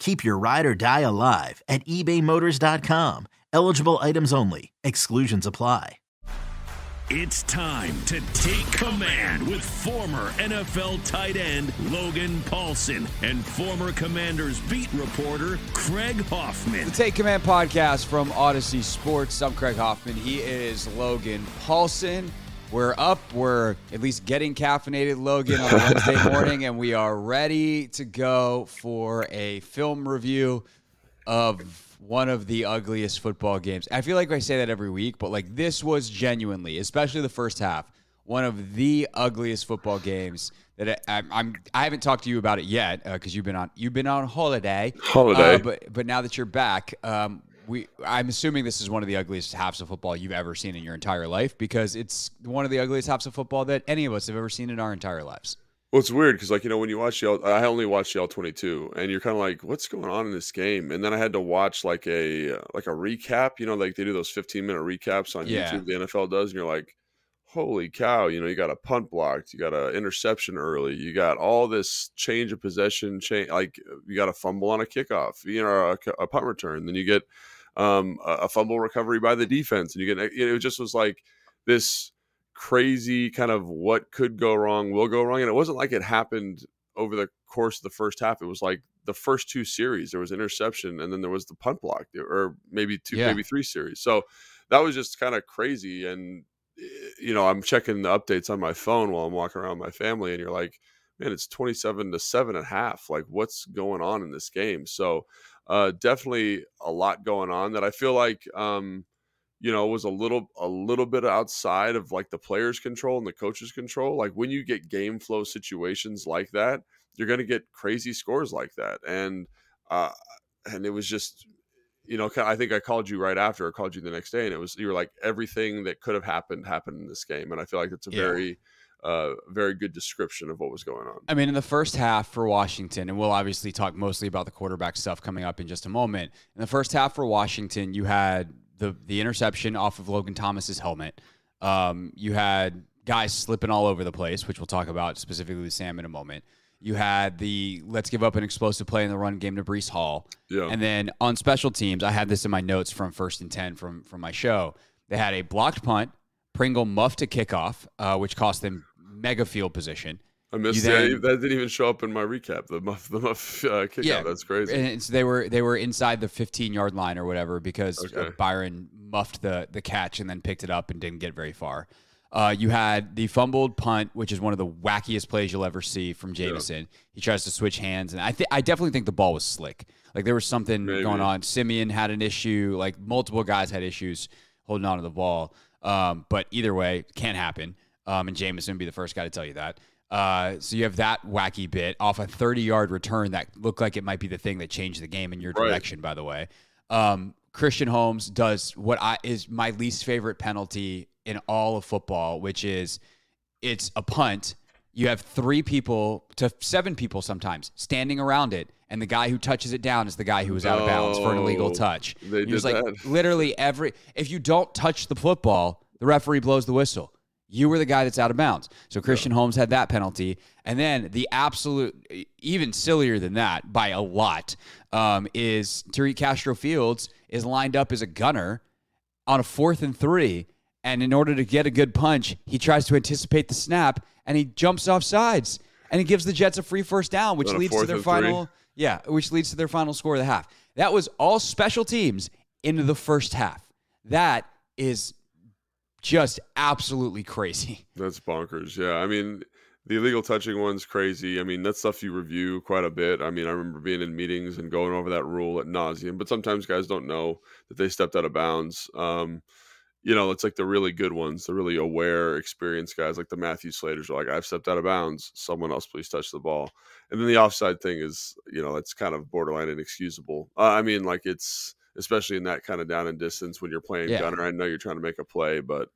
Keep your ride or die alive at ebaymotors.com. Eligible items only. Exclusions apply. It's time to take command with former NFL tight end Logan Paulsen and former Commanders beat reporter Craig Hoffman. The Take Command podcast from Audacy Sports. I'm Craig Hoffman. He is Logan Paulsen. We're up. We're at least getting caffeinated, Logan, on Wednesday morning, and we are ready to go for a film review of one of the ugliest football games. I feel like I say that every week, but like this was genuinely, especially the first half, one of the ugliest football games that I, I'm. I haven't talked to you about it yet because uh, you've been on you've been on holiday. Holiday, uh, but but now that you're back, um, we I'm assuming this is one of the ugliest halves of football you've ever seen in your entire life because it's one of the ugliest halves of football that any of us have ever seen in our entire lives. Well, it's weird because, like, you know, when you watch the, I only watched the L twenty two, and you're kind of like, what's going on in this game? And then I had to watch like a uh, like a recap. You know, like they do those fifteen minute recaps on yeah. YouTube. The NFL does, and you're like, holy cow! You know, you got a punt blocked, you got an interception early, you got all this change of possession, change like you got a fumble on a kickoff, you know, a, a punt return, then you get um, a, fumble recovery by the defense, and you get it just was like this crazy kind of what could go wrong will go wrong, and it wasn't like it happened over the course of the first half. It was like the first two series there was interception, and then there was the punt block, or maybe two, yeah. maybe three series. So that was just kind of crazy, and eh, you know I'm checking the updates on my phone while I'm walking around with my family, and you're like man, it's 27 to seven and a half. Like, what's going on in this game? So, uh, definitely a lot going on that I feel like, um, you know, was a little a little bit outside of like the players' control and the coaches' control. Like when you get game flow situations like that, you're going to get crazy scores like that, and uh, and it was just, you know, I think I called you right after, I called you the next day, and it was you were like everything that could have happened happened in this game, and I feel like it's a yeah. very uh, very good description of what was going on. I mean, in the first half for Washington, and we'll obviously talk mostly about the quarterback stuff coming up in just a moment. In the first half for Washington, you had the the interception off of Logan Thomas's helmet. Um, you had guys slipping all over the place, which we'll talk about specifically with Sam in a moment. You had the let's give up an explosive play in the run game to Breece Hall. Yeah. And then on special teams, I had this in my notes from first and 10 from, from my show. They had a blocked punt, Pringle muffed a kickoff, uh, which cost them mega field position. I missed You that. That didn't even show up in my recap. The muff, the muff uh, kick out. That's crazy. And it's, they were they were inside the 15 yard line or whatever because uh, Okay. Byron muffed the the catch and then picked it up and didn't get very far. Uh, you had the fumbled punt, which is one of the wackiest plays you'll ever see from Jamison. He tries to switch hands, and I think I definitely think the ball was slick. Like there was something Maybe. going on. Simeon had an issue. Like multiple guys had issues holding on to the ball. Um, but either way, can't happen. Um, and Jamison would be the first guy to tell you that. Uh, so you have that wacky bit off a 30 yard return that looked like it might be the thing that changed the game in your Right. direction, by the way. Um, Christian Holmes does what I is my least favorite penalty in all of football, which is it's a punt. You have three people to seven people sometimes standing around it, and the guy who touches it down is the guy who was out of bounds for an illegal touch. He was like that. literally every if you don't touch the football, the referee blows the whistle. You were the guy that's out of bounds. So Christian Holmes had that penalty. And then the absolute, even sillier than that by a lot, um, is Tariq Castro Fields is lined up as a gunner on a fourth and three. And in order to get a good punch, he tries to anticipate the snap and he jumps off sides. And he gives the Jets a free first down, which leads to their and three? final. Yeah, which leads to their final score of the half. That was all special teams into the first half. That is just absolutely crazy. That's bonkers. Yeah. I mean, the illegal touching one's crazy. I mean, that's stuff you review quite a bit. I mean, I remember being in meetings and going over that rule at nauseum, but sometimes guys don't know that they stepped out of bounds. Um, you know, it's like the really good ones, the really aware, experienced guys like the Matthew Slaters are like, I've stepped out of bounds. Someone else please touch the ball. And then the offside thing is, you know, it's kind of borderline inexcusable. Uh, I mean, like it's especially in that kind of down and distance when you're playing Yeah. gunner. I know you're trying to make a play, but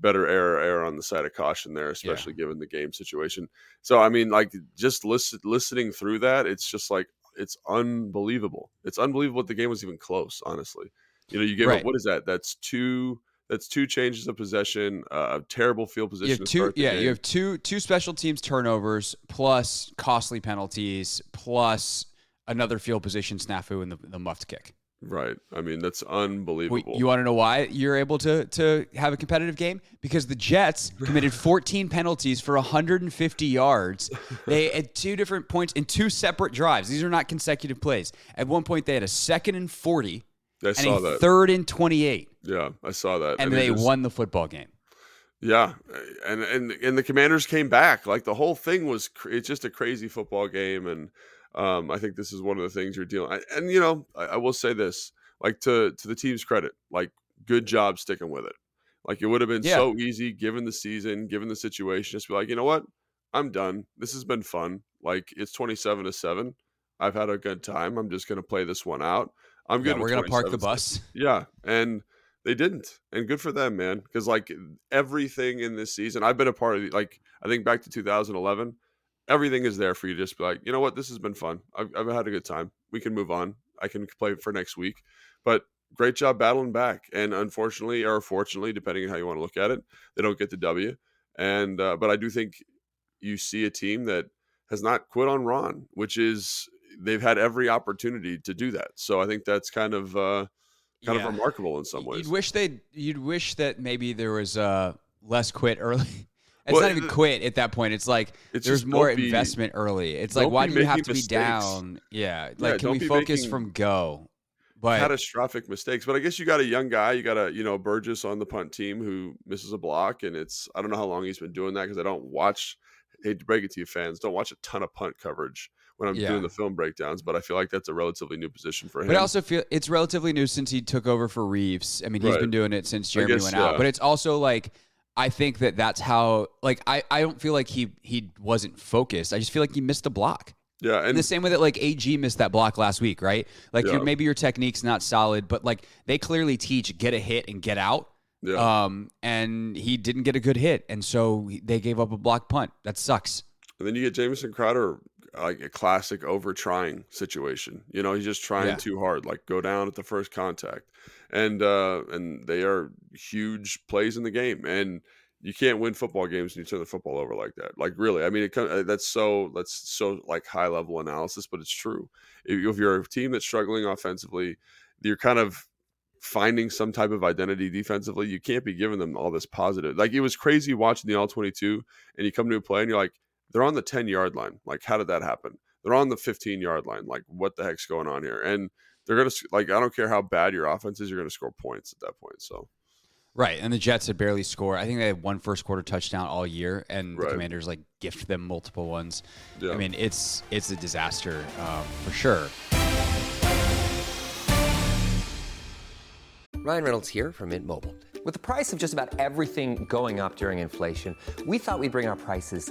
better error error on the side of caution there, especially given the game situation. So I mean, like just listen, listening through that, it's just like it's unbelievable. It's unbelievable that the game was even close. Honestly, you know, you gave Right. up what is that? That's two. That's two changes of possession. Uh, a terrible field position. You have two, yeah, game. you have two two special teams turnovers plus costly penalties plus another field position snafu and the, the muffed kick. Right. I mean, that's unbelievable. you want to know why you're able to to have a competitive game? Because the Jets committed 14 penalties for 150 yards. They at two different points in two separate drives. These are not consecutive plays. At one point, they had a second and 40 I and saw a that. third and 28, yeah, I saw that. and it they just- won the football game. Yeah, and and and the Commanders came back. Like the whole thing was, cr- it's just a crazy football game, and um, I think this is one of the things you're dealing. I, and you know, I, I will say this, like to to the team's credit, like good job sticking with it. Like it would have been Yeah. so easy given the season, given the situation, just be like, you know what, I'm done. This has been fun. Like it's 27 to seven. I've had a good time. I'm just gonna play this one out. I'm Yeah, good. we're gonna park the bus. Yeah, and they didn't, and good for them, man. Because like everything in this season, I've been a part of. The, like I think back to 2011, everything is there for you. to Just be like, you know what, this has been fun. I've, I've had a good time. We can move on. I can play for next week. But great job battling back. And unfortunately, or fortunately, depending on how you want to look at it, they don't get the W. And uh, but I do think you see a team that has not quit on Ron, which is they've had every opportunity to do that. So I think that's kind of. Uh, kind Yeah. of remarkable in some ways. You'd wish they you'd wish that maybe there was uh less quit early. It's Well, not even quit at that point. It's like It's there's more be- investment early. It's like why do you have to be down? Yeah, like can we focus from go? But Catastrophic mistakes, but I guess you got a young guy. You got a you know Burgess on the punt team who misses a block, and it's I don't know how long he's been doing that because I don't watch. Hate to break it to you, fans, don't watch a ton of punt coverage when I'm Yeah. doing the film breakdowns. But I feel like that's a relatively new position for him. but I also feel it's relatively new since he took over for Reaves. I mean, he's Right. been doing it since Jeremy guess, went out. yeah. But it's also like I think that that's how like I I don't feel like he he wasn't focused. I just feel like he missed a block. yeah, In and the same way that like AG missed that block last week, right? Like Yeah. your, maybe your technique's not solid, but like they clearly teach get a hit and get out. yeah, Um, and he didn't get a good hit, and so they gave up a block punt. That sucks. and then you get Jamison Crowder like a classic over trying situation. You know, he's just trying yeah. too hard, like go down at the first contact. And uh and they are huge plays in the game. And you can't win football games when you turn the football over like that. Like really, I mean, it uh, that's so that's so like high level analysis, but it's true. If you're a team that's struggling offensively, you're kind of finding some type of identity defensively. You can't be giving them all this positive. Like it was crazy watching the all 22, and you come to a play and you're like, they're on the 10 yard line. Like, how did that happen? They're on the 15 yard line. Like, what the heck's going on here? And they're gonna like, I don't care how bad your offense is, you're gonna score points at that point. So. Right, and the Jets had barely scored. I think they had one first quarter touchdown all year, and right. the Commanders like gift them multiple ones. Yeah. I mean, it's it's a disaster um, for sure. Ryan Reynolds here from Mint Mobile. With the price of just about everything going up during inflation, we thought we'd bring our prices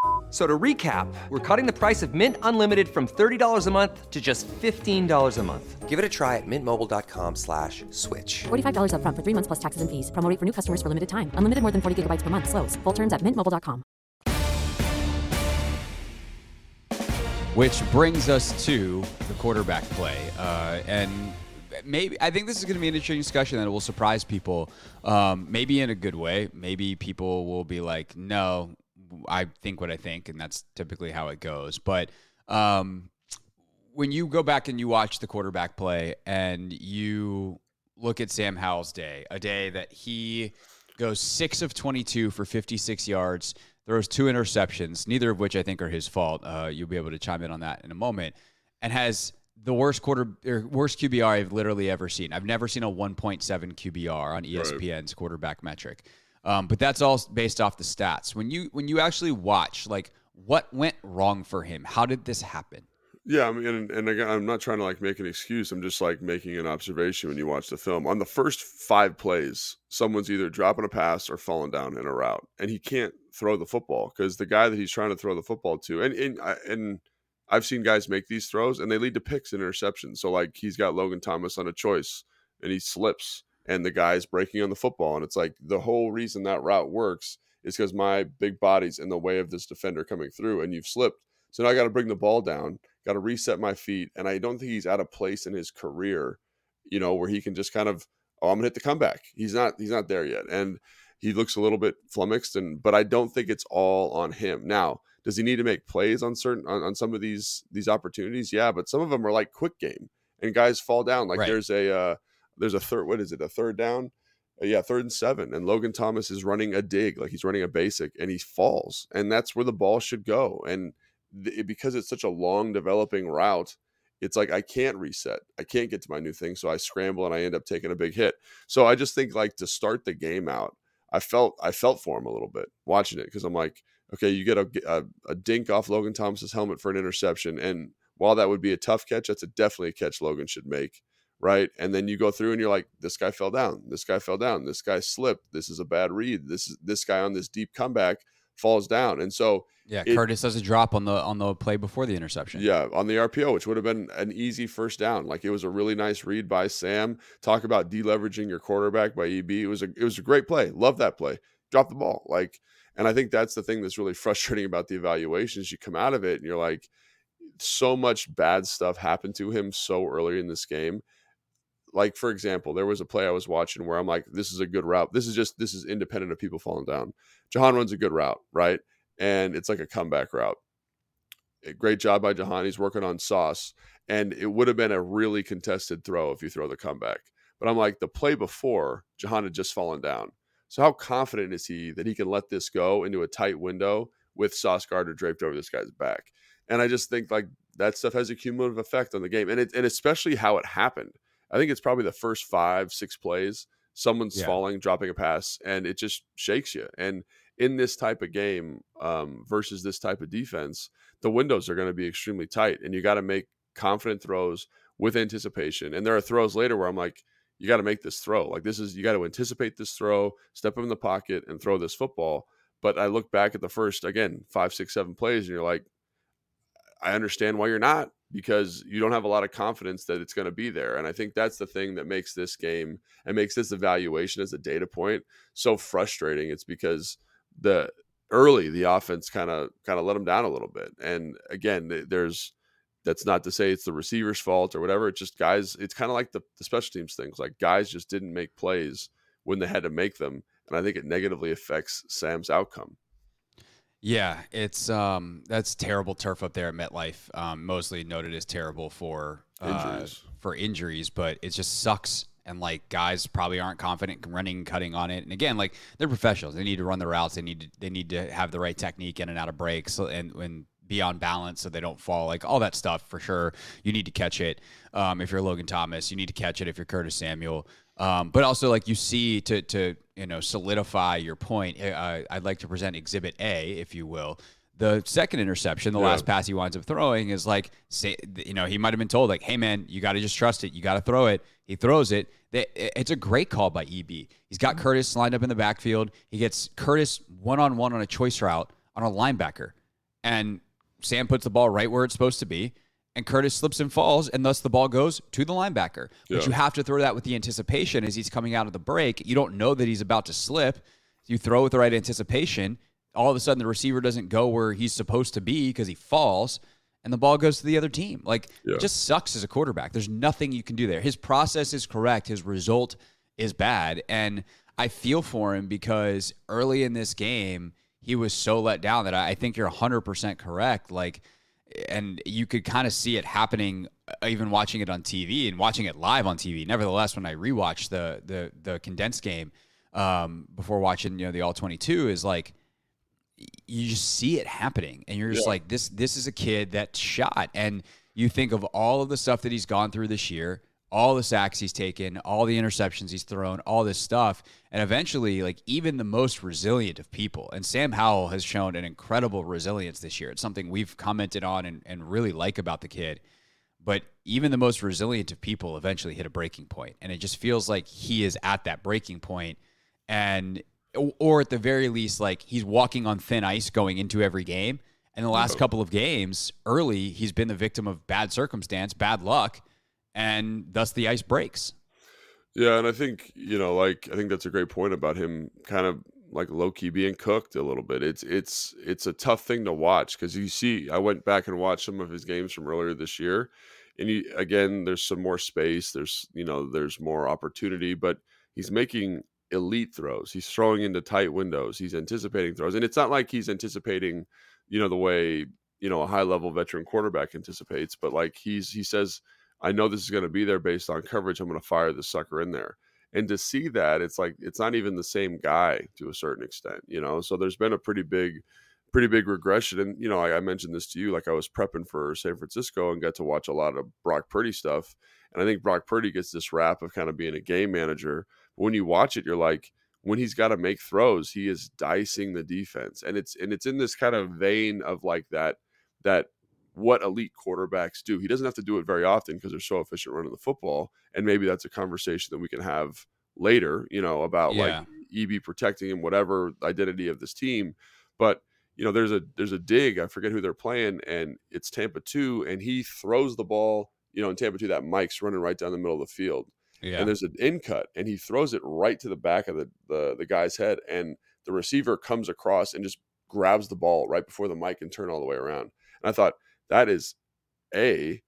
So to recap, we're cutting the price of Mint Unlimited from $30 a month to just $15 a month. Give it a try at mintmobile.com slash switch. $45 up front for three months plus taxes and fees. Promoting for new customers for limited time. Unlimited more than 40 gigabytes per month. Slows. Full terms at mintmobile.com. Which brings us to the quarterback play. Uh, and maybe I think this is going to be an interesting discussion that will surprise people. Um, maybe in a good way. Maybe people will be like, "No, I think what I think," and that's typically how it goes. But um, when you go back and you watch the quarterback play, and you look at Sam Howell's day, a day that he goes six of twenty-two for fifty-six yards throws two interceptions, neither of which I think are his fault. Uh, you'll be able to chime in on that in a moment, and has the worst quarter or worst QBR I've literally ever seen. I've never seen a 1.7 QBR on ESPN's right. quarterback metric. Um, but that's all based off the stats. When you when you actually watch, like what went wrong for him? How did this happen? Yeah, I mean, and, and again, I'm not trying to like make an excuse. I'm just like making an observation when you watch the film. On the first five plays, someone's either dropping a pass or falling down in a route, and he can't throw the football because the guy that he's trying to throw the football to, and and and I've seen guys make these throws and they lead to picks and interceptions. So like he's got Logan Thomas on a choice and he slips and the guy's breaking on the football, and it's like the whole reason that route works is because my big body's in the way of this defender coming through, and you've slipped. So now I got to bring the ball down, got to reset my feet, and I don't think he's at a place in his career, you know, where he can just kind of, oh, I'm gonna hit the comeback. He's not, he's not there yet, and he looks a little bit flummoxed and but I don't think it's all on him. Now, does he need to make plays on certain on, on some of these these opportunities? Yeah, but some of them are like quick game and guys fall down. Like right. there's a uh there's a third what is it, a third down? Uh, yeah, third and seven. And Logan Thomas is running a dig, like he's running a basic and he falls. And that's where the ball should go. And th- because it's such a long developing route, it's like I can't reset. I can't get to my new thing. So I scramble and I end up taking a big hit. So I just think like to start the game out, I felt I felt for him a little bit watching it because I'm like, okay, you get a, a, a dink off Logan Thomas's helmet for an interception, and while that would be a tough catch, that's a definitely a catch Logan should make, right? And then you go through and you're like, this guy fell down, this guy fell down, this guy slipped, this is a bad read, this is this guy on this deep comeback falls down, and so yeah, it, Curtis does a drop on the on the play before the interception. Yeah, on the RPO, which would have been an easy first down. Like it was a really nice read by Sam. Talk about deleveraging your quarterback by EB. It was a it was a great play. Love that play. Drop the ball. Like, and I think that's the thing that's really frustrating about the evaluations. You come out of it and you're like, so much bad stuff happened to him so early in this game. Like for example, there was a play I was watching where I'm like, this is a good route. This is just this is independent of people falling down. Jahan runs a good route, right? and it's like a comeback route. Eh, great job by Jahan. He's working on Sauce, and it would have been a really contested throw if you throw the comeback. But I'm like, the play before, Jahan had just fallen down. So how confident is he that he can let this go into a tight window with Sauce Gardner draped over this guy's back? And I just think like that stuff has a cumulative effect on the game, and it, and especially how it happened. I think it's probably the first five, six plays, someone's Yeah. falling, dropping a pass, and it just shakes you. And in this type of game um, versus this type of defense, the windows are going to be extremely tight, and you got to make confident throws with anticipation. And there are throws later where I'm like, you got to make this throw. Like this is you got to anticipate this throw, step up in the pocket, and throw this football. But I look back at the first again five, six, seven plays, and you're like, I understand why you're not because you don't have a lot of confidence that it's going to be there. And I think that's the thing that makes this game and makes this evaluation as a data point so frustrating. It's because the early the offense kind of kind of let them down a little bit. And again, there's that's not to say it's the receiver's fault or whatever. It's just guys. It's kind of like the, the special teams things. Like guys just didn't make plays when they had to make them, and I think it negatively affects Sam's outcome. Yeah, it's um that's terrible turf up there at MetLife. Um, mostly noted as terrible for uh, Injuries. for injuries, but it just sucks. And like guys probably aren't confident running cutting on it. And again, like they're professionals. They need to run the routes. They need to they need to have the right technique in and out of breaks and and be on balance so they don't fall. Like all that stuff for sure. You need to catch it. Um, if you're Logan Thomas, you need to catch it. If you're Curtis Samuel, um, but also like you see to to you know solidify your point. Uh, I'd like to present Exhibit A, if you will. The second interception, the Yeah. last pass he winds up throwing is like, say, you know, he might have been told like, "Hey man, you got to just trust it. You got to throw it." He throws it. It's a great call by EB. He's got Curtis lined up in the backfield. He gets Curtis one on one on a choice route on a linebacker, and Sam puts the ball right where it's supposed to be, and Curtis slips and falls, and thus the ball goes to the linebacker. But Yeah. you have to throw that with the anticipation as he's coming out of the break. You don't know that he's about to slip. You throw with the right anticipation. All of a sudden, the receiver doesn't go where he's supposed to be because he falls, and the ball goes to the other team. Like Yeah. it just sucks as a quarterback. There's nothing you can do there. His process is correct. His result is bad, and I feel for him because early in this game he was so let down that I I think you're 100% correct. Like and you could kind of see it happening uh, even watching it on TV and watching it live on TV. Nevertheless, when I rewatched the the the condensed game um, before watching you know the all 22 is like you just see it happening and you're just Yeah. like this this is a kid that shot and you think of all of the stuff that he's gone through this year all the sacks he's taken all the interceptions he's thrown all this stuff. And eventually like even the most resilient of people. And sam howell has shown an incredible resilience this year. It's something we've commented on and, and really like about the kid. But even the most resilient of people eventually hit a breaking point. And it just feels like he is at that breaking point. And or at the very least like he's walking on thin ice going into every game. And the last couple of games early he's been the victim of bad circumstance bad luck and thus the ice breaks Yeah, and I think you know, like I think that's a great point about him, kind of like low key being cooked a little bit. It's it's it's a tough thing to watch because you see, I went back and watched some of his games from earlier this year, and you again, there's some more space. There's you know, there's more opportunity, but he's making elite throws. He's throwing into tight windows. He's anticipating throws, and it's not like he's anticipating, you know, the way you know a high level veteran quarterback anticipates, but like he's he says. I know this is going to be there based on coverage. I'm going to fire the sucker in there. And to see that, it's like it's not even the same guy to a certain extent, you know. So there's been a pretty big, pretty big regression. And you know, I, I mentioned this to you, like I was prepping for San Francisco and got to watch a lot of Brock Purdy stuff. And I think Brock Purdy gets this rap of kind of being a game manager. But when you watch it, you're like, when he's got to make throws, he is dicing the defense, and it's and it's in this kind of vein of like that that what elite quarterbacks do. He doesn't have to do it very often because they're so efficient running the football. And maybe that's a conversation that we can have later, you know, about Yeah. like EB protecting him, whatever identity of this team. But you know, there's a there's a dig. I forget who they're playing, and it's Tampa two, and he throws the ball. You know, in Tampa two, that Mike's running right down the middle of the field, yeah and there's an in cut, and he throws it right to the back of the, the the guy's head, and the receiver comes across and just grabs the ball right before the mic and turn all the way around. And I thought that is a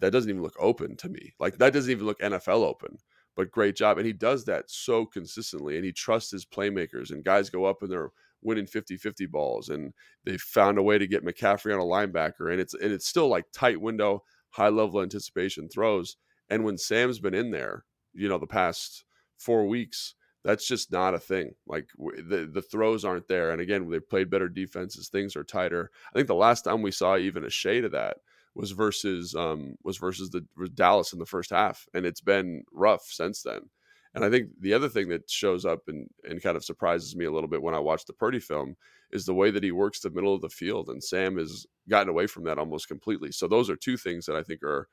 that doesn't even look open to me. Like that doesn't even look NFL open. But great job, and he does that so consistently, and he trusts his playmakers. And guys go up and they're winning 50-50 balls, and they found a way to get McCaffrey on a linebacker, and it's and it's still like tight window, high level anticipation throws. And when Sam's been in there, you know, the past four weeks, that's just not a thing. Like the the throws aren't there. And again, they played better defenses. Things are tighter. I think the last time we saw even a shade of that was versus um, was versus the was Dallas in the first half, and it's been rough since then. And I think the other thing that shows up and, and kind of surprises me a little bit when I watch the Purdy film is the way that he works the middle of the field. And Sam has gotten away from that almost completely. So those are two things that I think are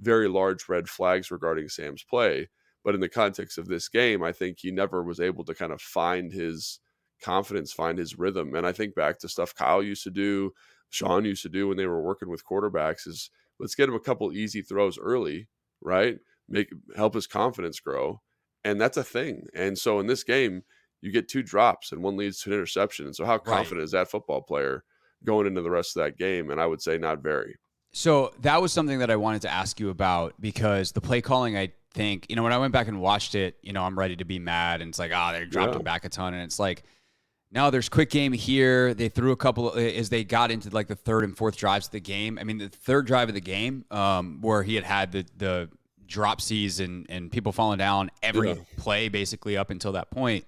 very large red flags regarding Sam's play. But in the context of this game, I think he never was able to kind of find his confidence, find his rhythm. And I think back to stuff Kyle used to do, Sean used to do when they were working with quarterbacks is let's get him a couple easy throws early, right? Make help his confidence grow. And that's a thing. And so in this game, you get two drops and one leads to an interception. And so how confident right. is that football player going into the rest of that game? And I would say not very. So that was something that I wanted to ask you about because the play calling, I think, you know, when I went back and watched it, you know, I'm ready to be mad and it's like, oh, they dropped yeah. him back a ton. And it's like, now there's quick game here. They threw a couple as they got into like the third and fourth drives of the game. I mean, the third drive of the game, um, where he had had the the drop dropsies and and people falling down every yeah. play basically up until that point.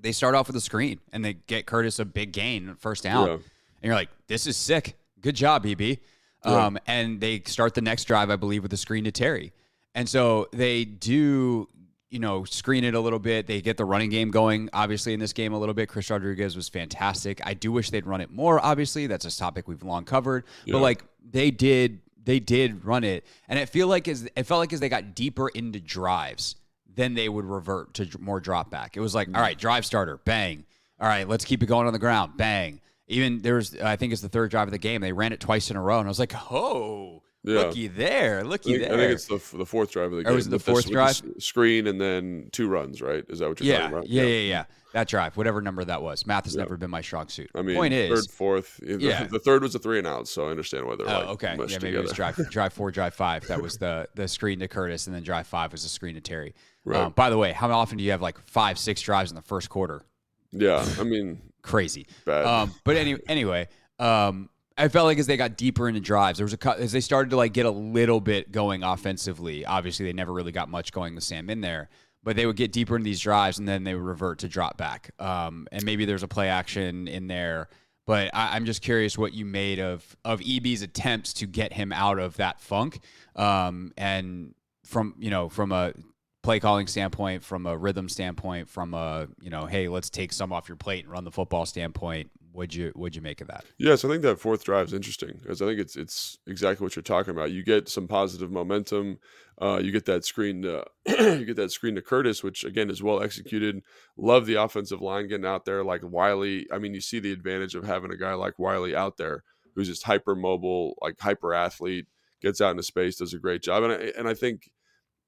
They start off with a screen and they get Curtis a big gain, first down, yeah. and you're like, "This is sick. Good job, BB." Yeah. Um, and they start the next drive, I believe, with a screen to Terry. And so they do you know, screen it a little bit. They get the running game going, obviously, in this game a little bit. Chris Rodriguez was fantastic. I do wish they'd run it more, obviously. That's a topic we've long covered. Yeah. But like they did they did run it. And it feel like as it felt like as they got deeper into drives, then they would revert to more drop back. It was like, mm. all right, drive starter, bang. All right, let's keep it going on the ground, bang. Even there's I think it's the third drive of the game. They ran it twice in a row, and I was like, oh, yeah. Looky there, looky I think, there. I think it's the the fourth drive of the game. Or was it the fourth drive? The screen and then two runs, right? Is that what you're yeah, talking about? Yeah, yeah, yeah, yeah. That drive, whatever number that was. Math has yeah. never been my strong suit. I mean, point is, third, fourth. Yeah. The, the, third was a three and out, so I understand why they're oh, like okay. Yeah, maybe together. it was drive drive four, drive five. That was the the screen to Curtis, and then drive five was the screen to Terry. Right. Um, by the way, how often do you have like five, six drives in the first quarter? Yeah, I mean, crazy. Bad. Um, but any, anyway, um, I felt like as they got deeper into drives, there was a cut as they started to like get a little bit going offensively. Obviously, they never really got much going with Sam in there, but they would get deeper in these drives and then they would revert to drop back. Um, and maybe there's a play action in there. But I, am just curious what you made of of EB's attempts to get him out of that funk, um, and from you know from a play calling standpoint, from a rhythm standpoint, from a you know, hey, let's take some off your plate and run the football standpoint. What'd you what'd you make of that? Yes, I think that fourth drive is interesting because I think it's it's exactly what you're talking about. You get some positive momentum. Uh, you get that screen to you get that screen to Curtis, which again is well executed. Love the offensive line getting out there like Wylie. I mean, you see the advantage of having a guy like Wylie out there who's just hyper mobile, like hyper athlete, gets out into space, does a great job. And I, and I think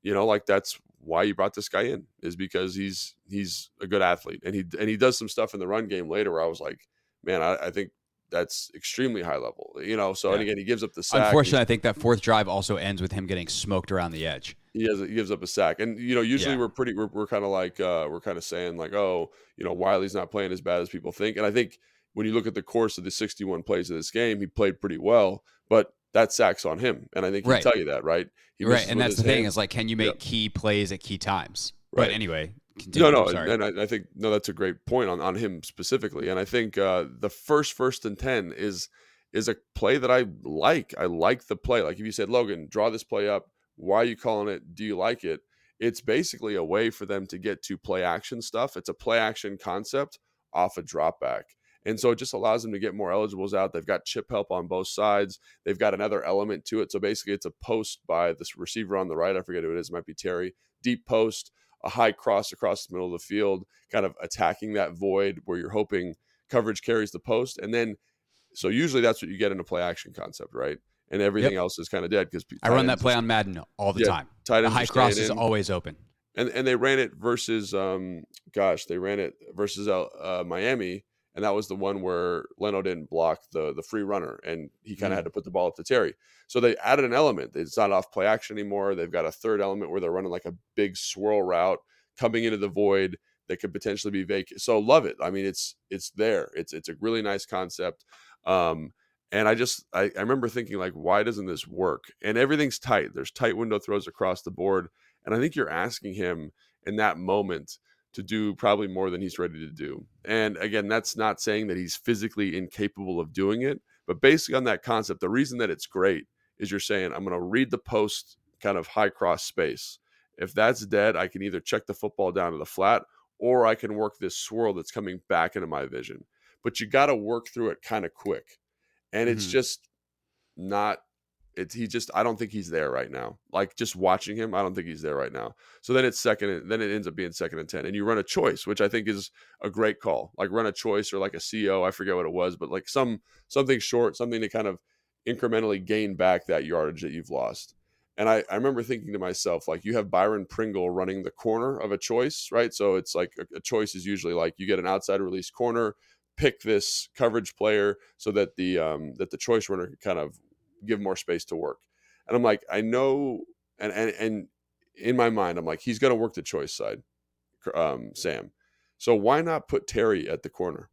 you know like that's why you brought this guy in is because he's he's a good athlete and he and he does some stuff in the run game later where I was like man, I, I think that's extremely high level. You know, so yeah. and again, he gives up the sack. Unfortunately, I think that fourth drive also ends with him getting smoked around the edge. He has he gives up a sack, and you know, usually yeah. we're pretty we're, we're kind of like uh, we're kind of saying like, oh, you know, Wylie's not playing as bad as people think, and I think when you look at the course of the 61 plays of this game, he played pretty well, but that sack's on him, and I think he'll right. tell you that, right? He right, and that's the hand. thing is like, can you make yep. key plays at key times? Right. But anyway, Continue. No, no, and, I, I, think no, that's a great point on, on him specifically. And I think uh, the first first and ten is is a play that I like. I like the play. Like if you said, Logan, draw this play up. Why are you calling it? Do you like it? It's basically a way for them to get to play action stuff. It's a play action concept off a drop back. And so it just allows them to get more eligibles out. They've got chip help on both sides. They've got another element to it. So basically, it's a post by this receiver on the right. I forget who it is. It might be Terry. Deep post a high cross across the middle of the field, kind of attacking that void where you're hoping coverage carries the post. And then, so usually that's what you get in a play action concept, right? And everything yep. else is kind of dead because I run that play on Madden all the yeah, time. Tight the high cross is always open. And and they ran it versus, um, gosh, they ran it versus uh, uh, Miami, and that was the one where Leno didn't block the the free runner, and he kind of mm. had to put the ball up to Terry. So they added an element. It's not off play action anymore. They've got a third element where they're running like a big swirl route coming into the void that could potentially be vacant. So love it. I mean, it's it's there. It's it's a really nice concept. Um, and I just I, I remember thinking like, why doesn't this work? And everything's tight. There's tight window throws across the board. And I think you're asking him in that moment to do probably more than he's ready to do. And again, that's not saying that he's physically incapable of doing it, but basically on that concept, the reason that it's great is you're saying, I'm going to read the post kind of high cross space. If that's dead, I can either check the football down to the flat or I can work this swirl that's coming back into my vision. But you got to work through it kind of quick. And it's mm-hmm. just not it's he just I don't think he's there right now. Like just watching him, I don't think he's there right now. So then it's second, then it ends up being second and ten, and you run a choice, which I think is a great call. Like run a choice or like a CO, I forget what it was, but like some something short, something to kind of incrementally gain back that yardage that you've lost. And I, I remember thinking to myself, like you have Byron Pringle running the corner of a choice, right? So it's like a, a choice is usually like you get an outside release corner, pick this coverage player so that the um, that the choice runner can kind of give more space to work. And I'm like, I know, and and and in my mind, I'm like, he's going to work the choice side, um, Sam. So why not put Terry at the corner?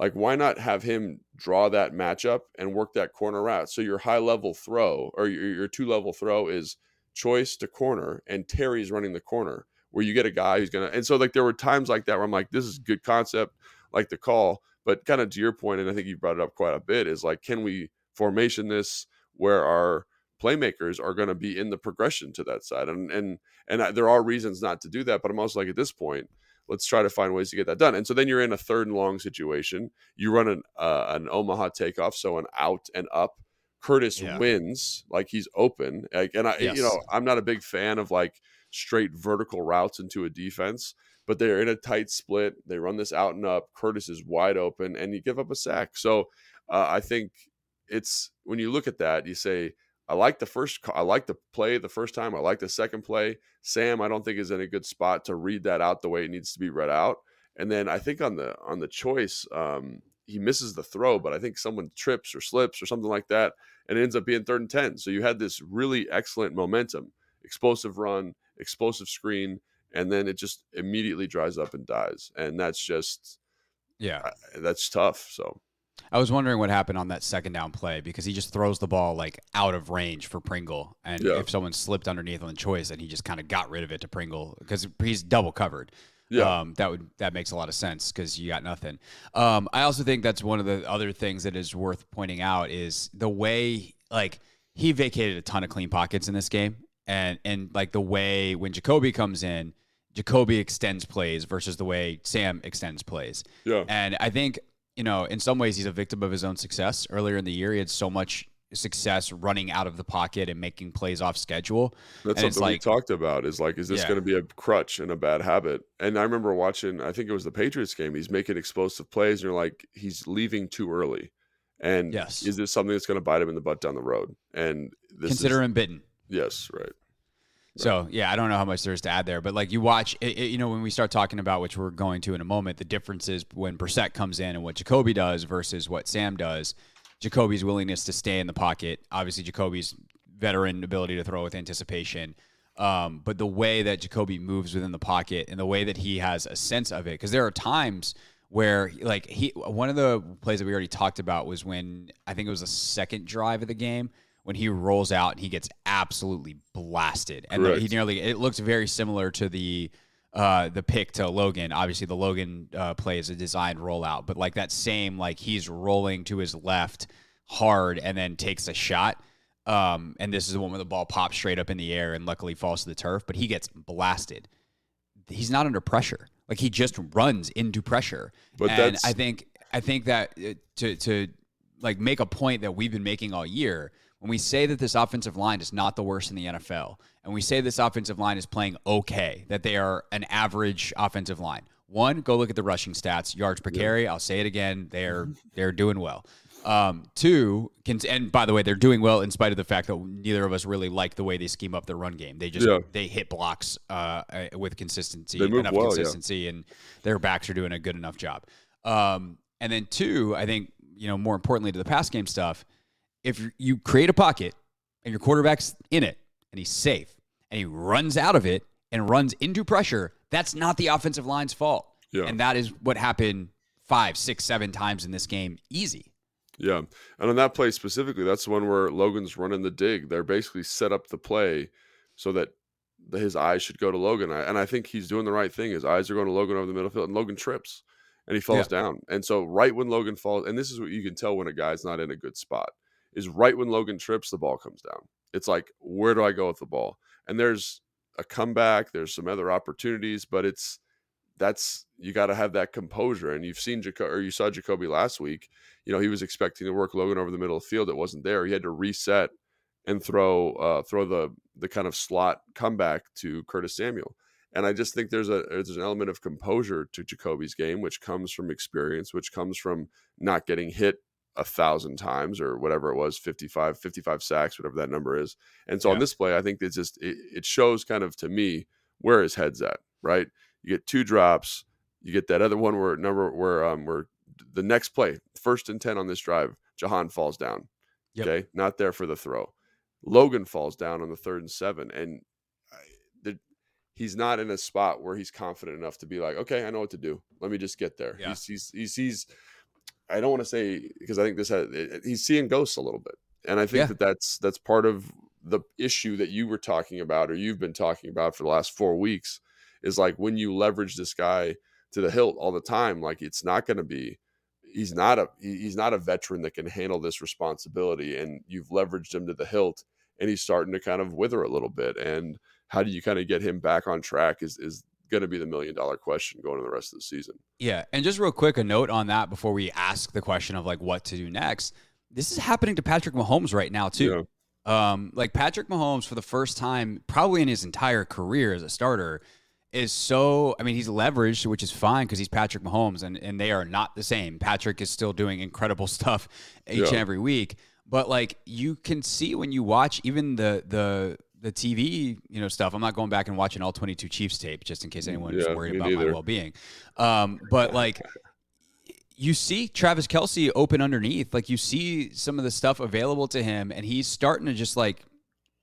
Like, why not have him draw that matchup and work that corner route? So your high level throw or your, your two level throw is choice to corner, and Terry's running the corner where you get a guy who's gonna. And so like there were times like that where I'm like, this is good concept, like the call. But kind of to your point, and I think you brought it up quite a bit, is like, can we formation this where our playmakers are going to be in the progression to that side and and and there are reasons not to do that but i'm also like at this point let's try to find ways to get that done. And so then you're in a third and long situation. You run an uh, an omaha takeoff so an out and up. Curtis yeah. wins like he's open. Like, and i yes. you know i'm not a big fan of like straight vertical routes into a defense but they're in a tight split. They run this out and up. Curtis is wide open and you give up a sack. So uh, i think it's when you look at that, you say, I like the first, I like the play the first time. I like the second play. Sam, I don't think is in a good spot to read that out the way it needs to be read out. And then I think on the on the choice, um, he misses the throw, but I think someone trips or slips or something like that, and it ends up being third and ten. So you had this really excellent momentum, explosive run, explosive screen, and then it just immediately dries up and dies. And that's just, yeah, that's tough. So I was wondering what happened on that second down play because he just throws the ball like out of range for Pringle, and yeah. if someone slipped underneath on the choice, and he just kind of got rid of it to Pringle because he's double covered. Yeah, um, that would that makes a lot of sense because you got nothing. Um, I also think that's one of the other things that is worth pointing out is the way like he vacated a ton of clean pockets in this game, and and like the way when Jacoby comes in. Jacoby extends plays versus the way Sam extends plays. Yeah. And I think you know, in some ways, he's a victim of his own success. Earlier in the year, he had so much success running out of the pocket and making plays off schedule. That's and something like, we talked about. Is like, is this yeah. going to be a crutch and a bad habit? And I remember watching. I think it was the Patriots game. He's making explosive plays, and you're like, he's leaving too early. And yes. is this something that's going to bite him in the butt down the road? And consider is, him bitten. Yes, right. So yeah, I don't know how much there's to add there, but like you watch, it, it, you know, when we start talking about which we're going to in a moment, the differences when Brissett comes in and what Jacoby does versus what Sam does. Jacoby's willingness to stay in the pocket, obviously Jacoby's veteran ability to throw with anticipation, um, but the way that Jacoby moves within the pocket and the way that he has a sense of it, because there are times where like he one of the plays that we already talked about was when I think it was the second drive of the game when he rolls out and he gets absolutely blasted. And Correct. he nearly it looks very similar to the uh, the pick to Logan. Obviously, the Logan uh, play is a designed rollout, but like that same like he's rolling to his left hard and then takes a shot. Um, and this is the one where the ball pops straight up in the air and luckily falls to the turf, but he gets blasted. He's not under pressure. Like he just runs into pressure. But and I think I think that uh, to to like make a point that we've been making all year when we say that this offensive line is not the worst in the NFL, and we say this offensive line is playing okay, that they are an average offensive line. One, go look at the rushing stats, yards per carry. I'll say it again; they're they're doing well. Um, two, can, and by the way, they're doing well in spite of the fact that neither of us really like the way they scheme up their run game. They just yeah. they hit blocks uh, uh with consistency, enough well, consistency, yeah. and their backs are doing a good enough job. Um, and then two, I think you know more importantly to the pass game stuff if you create a pocket and your quarterback's in it and he's safe and he runs out of it and runs into pressure, that's not the offensive line's fault. Yeah. And that is what happened five, six, seven times in this game. Easy. Yeah. And on that play specifically, that's the one where Logan's running the dig. They're basically set up the play so that his eyes should go to Logan. And I think he's doing the right thing. His eyes are going to Logan over the middle field, and Logan trips and he falls yeah. down. And so, right when Logan falls, and this is what you can tell when a guy's not in a good spot, is right when Logan trips, the ball comes down. It's like, where do I go with the ball? And there's a comeback, there's some other opportunities, but it's that's you got to have that composure. And you've seen Jaco- or you saw Jacoby last week. You know, he was expecting to work Logan over the middle of the field. It wasn't there. He had to reset and throw uh, throw the the kind of slot comeback to Curtis Samuel. And I just think there's a there's an element of composure to Jacoby's game, which comes from experience, which comes from not getting hit a thousand times or whatever it was 55 55 sacks whatever that number is and so yeah. on this play i think it's just it, it, shows kind of to me where his head's at right you get two drops you get that other one where number where um where the next play first and 10 on this drive jahan falls down yep. okay not there for the throw logan falls down on the third and seven and he's not in a spot where he's confident enough to be like, okay, I know what to do. Let me just get there. Yeah. He's, he's, he sees, I don't want to say because I think this has, he's seeing ghosts a little bit. And I think yeah. that that's, that's part of the issue that you were talking about, or you've been talking about for the last four weeks is like when you leverage this guy to the hilt all the time, like it's not going to be, he's not a, he's not a veteran that can handle this responsibility. And you've leveraged him to the hilt and he's starting to kind of wither a little bit. And, how do you kind of get him back on track is is going to be the million dollar question going in the rest of the season. Yeah, and just real quick, a note on that before we ask the question of like what to do next. This is happening to Patrick Mahomes right now too. Yeah. Um, like Patrick Mahomes for the first time, probably in his entire career as a starter, is so. I mean, he's leveraged, which is fine because he's Patrick Mahomes, and and they are not the same. Patrick is still doing incredible stuff each yeah. and every week, but like you can see when you watch even the the the TV, you know, stuff. I'm not going back and watching all 22 Chiefs tape just in case anyone yeah, is worried about neither. my well-being. Um, but like, you see Travis Kelce open underneath, like you see some of the stuff available to him, and he's starting to just like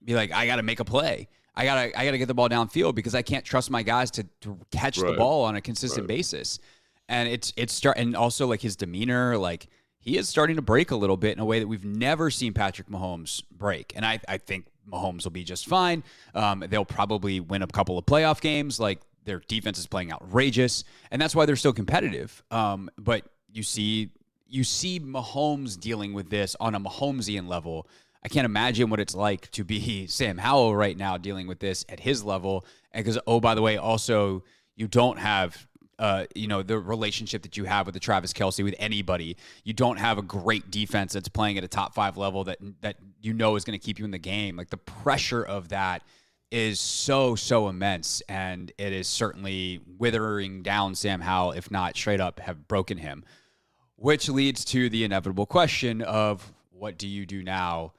be like, I got to make a play. I gotta, I gotta get the ball downfield because I can't trust my guys to, to catch right. the ball on a consistent right. basis. And it's, it's start, and also like his demeanor, like he is starting to break a little bit in a way that we've never seen Patrick Mahomes break. And I, I think Mahomes will be just fine. Um, they'll probably win a couple of playoff games. Like their defense is playing outrageous, and that's why they're still competitive. Um, but you see, you see Mahomes dealing with this on a Mahomesian level. I can't imagine what it's like to be Sam Howell right now dealing with this at his level. And because, oh, by the way, also you don't have uh, you know, the relationship that you have with the Travis Kelce with anybody. You don't have a great defense that's playing at a top five level that that you know is going to keep you in the game. Like the pressure of that is so so immense, and it is certainly withering down Sam Howell, if not straight up have broken him. Which leads to the inevitable question of what do you do now?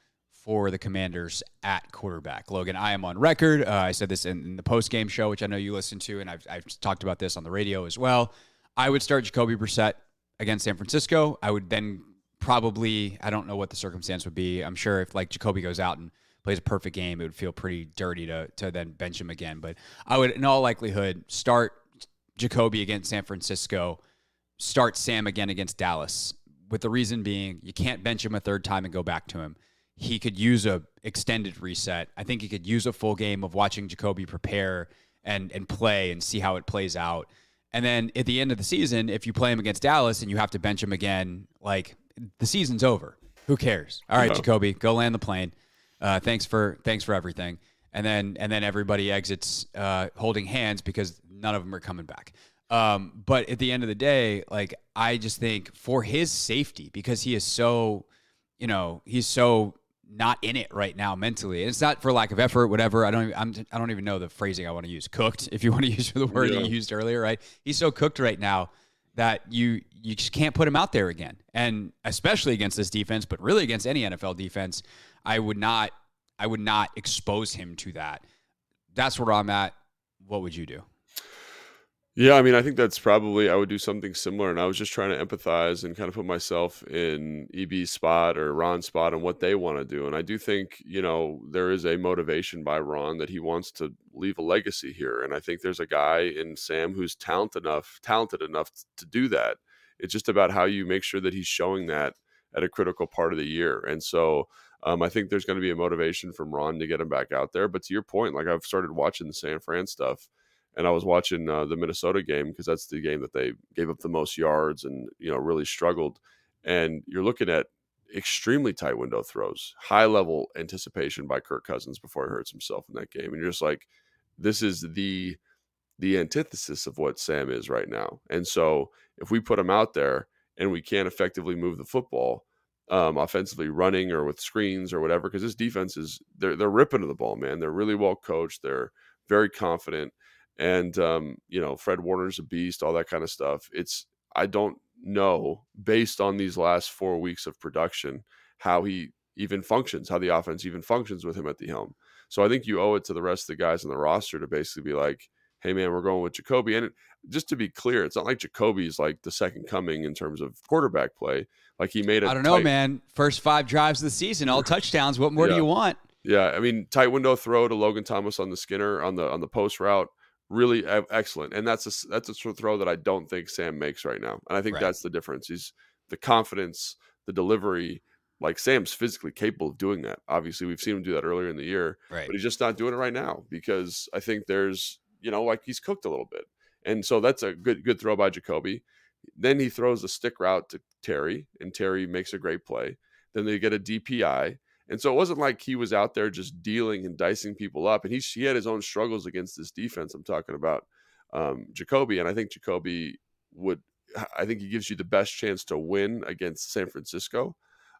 For the Commanders at quarterback. Logan, I am on record. Uh, I said this in, in the post game show, which I know you listened to, and I've, I've talked about this on the radio as well. I would start Jacoby Brissett against San Francisco. I would then probably, I don't know what the circumstance would be. I'm sure if like Jacoby goes out and plays a perfect game, it would feel pretty dirty to, to then bench him again. But I would, in all likelihood, start Jacoby against San Francisco, start Sam again against Dallas. With the reason being, you can't bench him a third time and go back to him he could use a extended reset. I think he could use a full game of watching Jacoby prepare and and play and see how it plays out. And then at the end of the season, if you play him against Dallas and you have to bench him again, like the season's over. Who cares? All right, no. Jacoby, go land the plane. Uh, thanks for thanks for everything. And then and then everybody exits uh, holding hands because none of them are coming back. Um, but at the end of the day, like I just think for his safety, because he is so, you know, he's so not in it right now mentally. It's not for lack of effort, whatever. I don't. I'm. I don't even know the phrasing I want to use. Cooked, if you want to use the word yeah. you used earlier, right? He's so cooked right now that you you just can't put him out there again. And especially against this defense, but really against any NFL defense, I would not. I would not expose him to that. That's where I'm at. What would you do? Yeah, I mean, I think that's probably I would do something similar, and I was just trying to empathize and kind of put myself in EB's spot or Ron's spot and what they want to do. And I do think you know there is a motivation by Ron that he wants to leave a legacy here, and I think there's a guy in Sam who's talented enough, talented enough to do that. It's just about how you make sure that he's showing that at a critical part of the year, and so Um, I think there's going to be a motivation from Ron to get him back out there. But to your point, like I've started watching the San Fran stuff, and I was watching uh, the Minnesota game because that's the game that they gave up the most yards and you know really struggled. And you're looking at extremely tight window throws, high level anticipation by Kirk Cousins before he hurts himself in that game, and you're just like, this is the the antithesis of what Sam is right now. And so if we put him out there and we can't effectively move the football, um, offensively running or with screens or whatever, because this defense is they're they're ripping to the ball, man. They're really well coached. They're very confident, and um, you know Fred Warner's a beast, all that kind of stuff. It's I don't know based on these last four weeks of production how he even functions, how the offense even functions with him at the helm. So I think you owe it to the rest of the guys on the roster to basically be like, hey man, we're going with Jacoby. And just to be clear, it's not like Jacoby's like the second coming in terms of quarterback play. Like he made it. I don't know, man. First five drives of the season, all touchdowns. What more yeah. do you want? Yeah, I mean, tight window throw to Logan Thomas on the skinny on the on the post route, really excellent. And that's a that's a throw that I don't think Sam makes right now. And I think right. that's the difference. He's the confidence, the delivery. Like Sam's physically capable of doing that. Obviously, we've seen him do that earlier in the year, right. but he's just not doing it right now because I think there's you know, like he's cooked a little bit. And so that's a good good throw by Jacoby. Then he throws a stick route to Terry, and Terry makes a great play. Then they get a DPI. And so it wasn't like he was out there just dealing and dicing people up. And he, he had his own struggles against this defense. I'm talking about um, Jacoby. And I think Jacoby would, I think he gives you the best chance to win against San Francisco.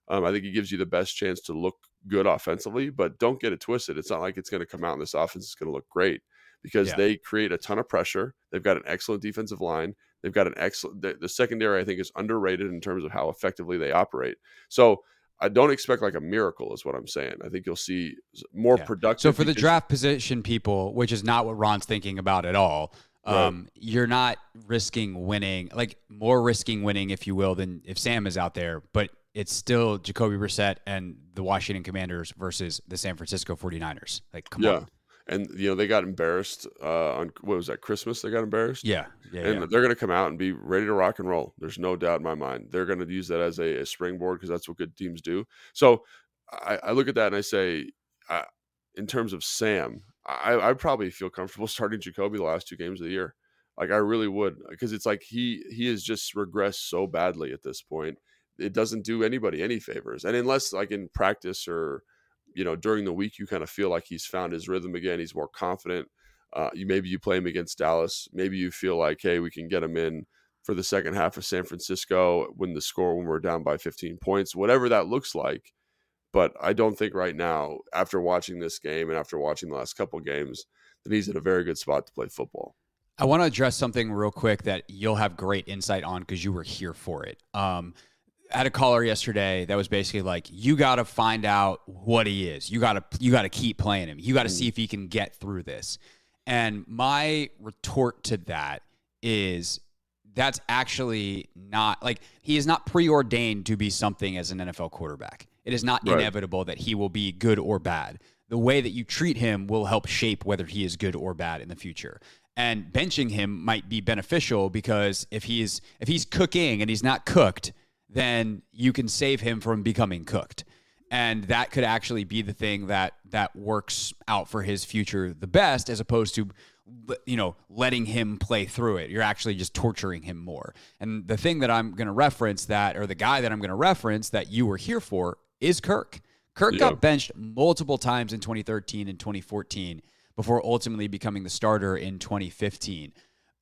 Um, I think he gives you the best chance to look good offensively, but don't get it twisted. It's not like it's going to come out in this offense It's going to look great because yeah. they create a ton of pressure. They've got an excellent defensive line. They've got an excellent the, the, secondary. I think is underrated in terms of how effectively they operate. So I don't expect like a miracle, is what I'm saying. I think you'll see more yeah. productive. So for the draft position people, which is not what Ron's thinking about at all. Um, right. You're not risking winning, like more risking winning, if you will, than if Sam is out there. But it's still Jacoby Brissett and the Washington Commanders versus the San Francisco 49ers. Like, come yeah. on and you know they got embarrassed uh, on what was that Christmas? They got embarrassed. Yeah, yeah. And yeah. they're going to come out and be ready to rock and roll. There's no doubt in my mind. They're going to use that as a, a springboard because that's what good teams do. So I, I, look at that and I say, uh, in terms of Sam, I, I probably feel comfortable starting Jacoby the last two games of the year. Like I really would because it's like he he has just regressed so badly at this point. It doesn't do anybody any favors, and unless like in practice or you know during the week you kind of feel like he's found his rhythm again he's more confident uh, you maybe you play him against dallas maybe you feel like hey we can get him in for the second half of san francisco when the score when we're down by 15 points whatever that looks like but i don't think right now after watching this game and after watching the last couple games that he's in a very good spot to play football I want to address something real quick that you'll have great insight on because you were here for it. Um, had a caller yesterday that was basically like, you got to find out what he is. You got to you got to keep playing him. You got to see mm. if he can get through this. And my retort to that is that's actually not like he is not preordained to be something as an NFL quarterback. It is not right. inevitable that he will be good or bad. The way that you treat him will help shape whether he is good or bad in the future. And benching him might be beneficial because if he's if he's cooking and he's not cooked, then you can save him from becoming cooked. And that could actually be the thing that that works out for his future the best, as opposed to you know letting him play through it. You're actually just torturing him more. And the thing that I'm going to reference that, or the guy that I'm going to reference that you were here for, is Kirk. Kirk got benched multiple times in 2013 and 2014 before ultimately becoming the starter in 2015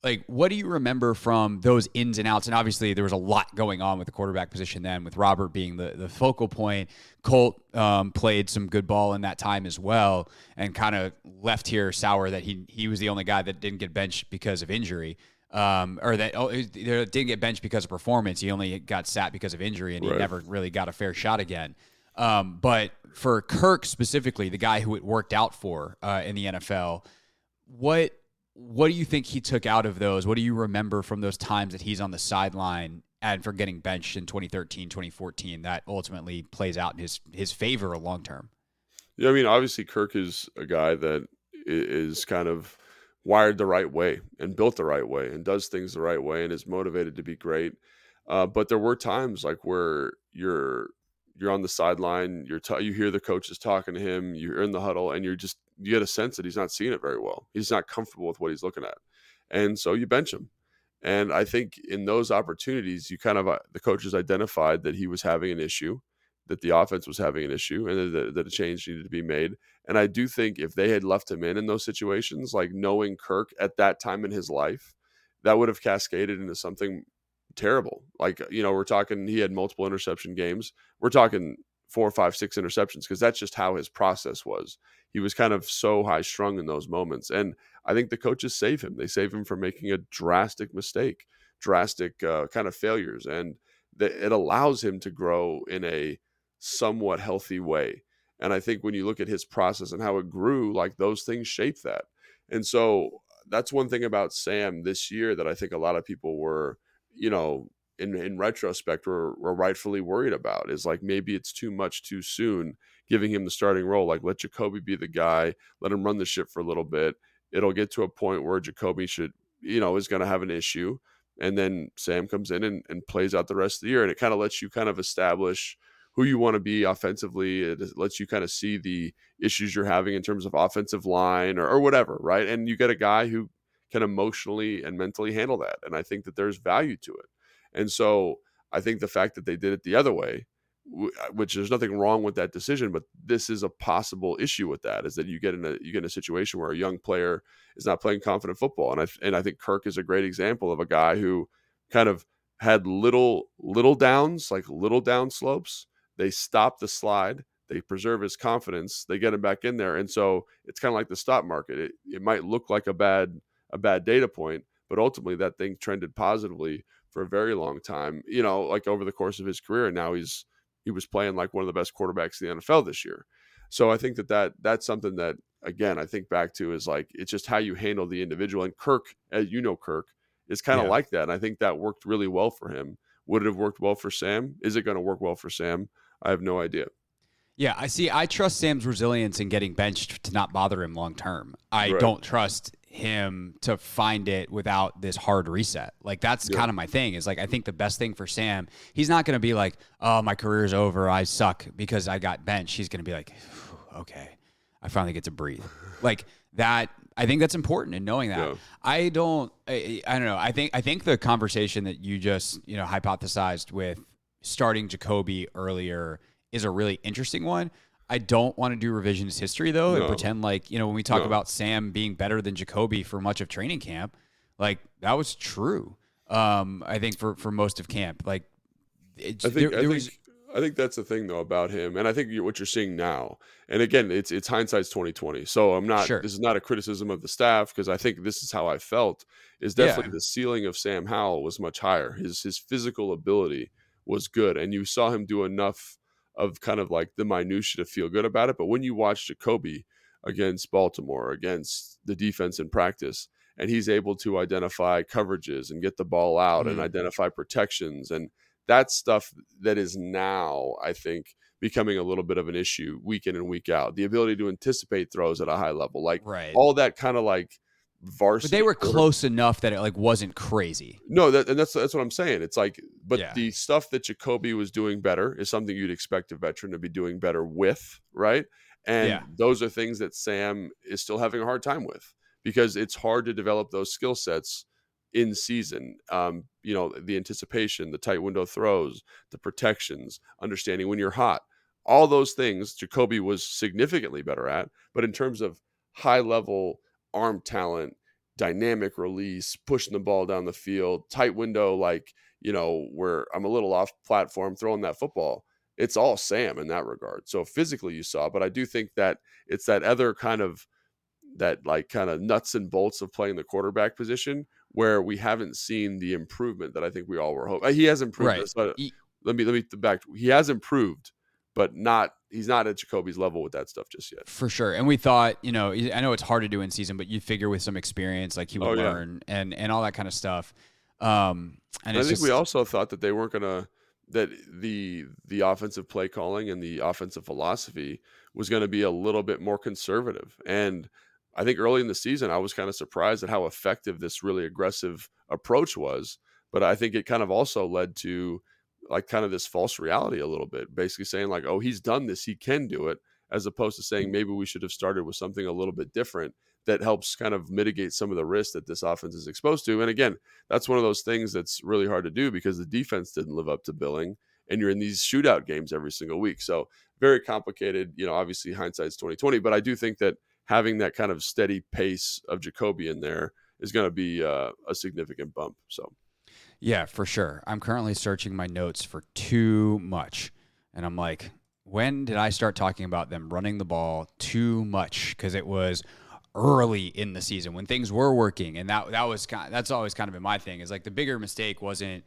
like what do you remember from those ins and outs? And obviously there was a lot going on with the quarterback position then with robert being the, the focal point. Colt um, played some good ball in that time as well and kind of left here sour that he he was the only guy that didn't get benched because of injury. Um, or that oh, didn't get benched because of performance. He only got sat because of injury and right. he never really got a fair shot again. Um, but for kirk specifically the guy who it worked out for uh, in the nfl what what do you think he took out of those? What do you remember from those times that he's on the sideline and for getting benched in 2013, 2014 that ultimately plays out in his his favor a long term? Yeah, I mean, obviously Kirk is a guy that is kind of wired the right way and built the right way and does things the right way and is motivated to be great. Uh, but there were times like where you're you're on the sideline, you're t- you hear the coaches talking to him, you're in the huddle, and you're just you get a sense that he's not seeing it very well. He's not comfortable with what he's looking at, and so you bench him. And I think in those opportunities, you kind of uh, the coaches identified that he was having an issue, that the offense was having an issue, and that, that a change needed to be made. And I do think if they had left him in in those situations, like knowing Kirk at that time in his life, that would have cascaded into something terrible. Like, you know, we're talking, he had multiple interception games. We're talking four, five, six interceptions because that's just how his process was. He was kind of so high strung in those moments. And I think the coaches save him. They save him from making a drastic mistake, drastic uh, kind of failures. And it allows him to grow in a somewhat healthy way. And I think when you look at his process and how it grew, like those things shape that. And so that's one thing about Sam this year that I think a lot of people were you know, in in retrospect, we're, we're rightfully worried about is like maybe it's too much too soon giving him the starting role. Like let Jacoby be the guy, let him run the ship for a little bit. It'll get to a point where Jacoby should, you know, is going to have an issue. And then Sam comes in and, and plays out the rest of the year. And it kind of lets you kind of establish who you want to be offensively. It lets you kind of see the issues you're having in terms of offensive line or, or whatever, right? And you get a guy who can emotionally and mentally handle that. And I think that there's value to it. And so I think the fact that they did it the other way, uh, which there's nothing wrong with that decision, but this is a possible issue with that is that you get in a you get in a situation where a young player is not playing confident football, and I and I think Kirk is a great example of a guy who kind of had little little downs, like little down slopes. They stop the slide, they preserve his confidence, they get him back in there, and so it's kind of like the stock market. It it might look like a bad a bad data point, but ultimately that thing trended positively for a very long time. You know, like over the course of his career, and now he's he was playing like one of the best quarterbacks in the NFL this year. So I think that that that's something that again I think back to is like it's just how you handle the individual. And Kirk, as you know, Kirk is kind of yeah. like that. And I think that worked really well for him. Would it have worked well for Sam? Is it going to work well for Sam? I have no idea. Yeah, I see. I trust Sam's resilience in getting benched to not bother him long term. I right. don't trust him to find it without this hard reset. Like that's yeah. kind of my thing is like I think the best thing for Sam, he's not going to be like, "Oh, my career's over. I suck because I got benched." He's going to be like, "Okay, I finally get to breathe." like that I think that's important in knowing that. Yeah. I don't I, I don't know. I think I think the conversation that you just, you know, hypothesized with starting Jacoby earlier is a really interesting one I don't want to do revisionist history though no. and pretend like you know when we talk no. about Sam being better than Jacoby for much of training camp, like that was true. Um, I think for for most of camp, like it, I think there, there I think, was. I think that's the thing though about him, and I think what you're seeing now, and again, it's it's hindsight's 2020. So I'm not. Sure. This is not a criticism of the staff because I think this is how I felt. Is definitely yeah. the ceiling of Sam Howell was much higher. His his physical ability was good, and you saw him do enough of kind of like the minutia to feel good about it. But when you watch Jacoby against Baltimore, against the defense in practice, and he's able to identify coverages and get the ball out mm-hmm. and identify protections and that stuff that is now, I think, becoming a little bit of an issue week in and week out. The ability to anticipate throws at a high level, like right. all that kind of like varsity. But they were close enough that it like wasn't crazy. No, that, and that's that's what I'm saying. It's like, but yeah. the stuff that Jacoby was doing better is something you'd expect a veteran to be doing better with, right? And yeah. those are things that Sam is still having a hard time with because it's hard to develop those skill sets in season. Um, you know, the anticipation, the tight window throws, the protections, understanding when you're hot. All those things Jacoby was significantly better at, but in terms of high level arm talent, dynamic release, pushing the ball down the field, tight window, like, you know, where I'm a little off platform throwing that football. It's all Sam in that regard. So physically you saw, but I do think that it's that other kind of that like kind of nuts and bolts of playing the quarterback position where we haven't seen the improvement that I think we all were hoping. He has improved. Right. So let me let me back. He has improved, but not he's not at Jacoby's level with that stuff just yet. For sure. And we thought, you know, I know it's hard to do in season, but you figure with some experience, like he would oh, learn and and all that kind of stuff. Um, and, and I think just, we also thought that they weren't gonna that the the offensive play calling and the offensive philosophy was going to be a little bit more conservative. And I think early in the season, I was kind of surprised at how effective this really aggressive approach was. But I think it kind of also led to like kind of this false reality a little bit, basically saying like, "Oh, he's done this, he can do it," as opposed to saying maybe we should have started with something a little bit different that helps kind of mitigate some of the risk that this offense is exposed to. And again, that's one of those things that's really hard to do because the defense didn't live up to billing, and you're in these shootout games every single week. So very complicated. You know, obviously hindsight's 2020, but I do think that having that kind of steady pace of Jacoby in there is going to be uh, a significant bump. So. Yeah, for sure. I'm currently searching my notes for too much. And I'm like, when did I start talking about them running the ball too much? Because it was early in the season when things were working, and that that was kind. Of, that's always kind of been my thing. Is like the bigger mistake wasn't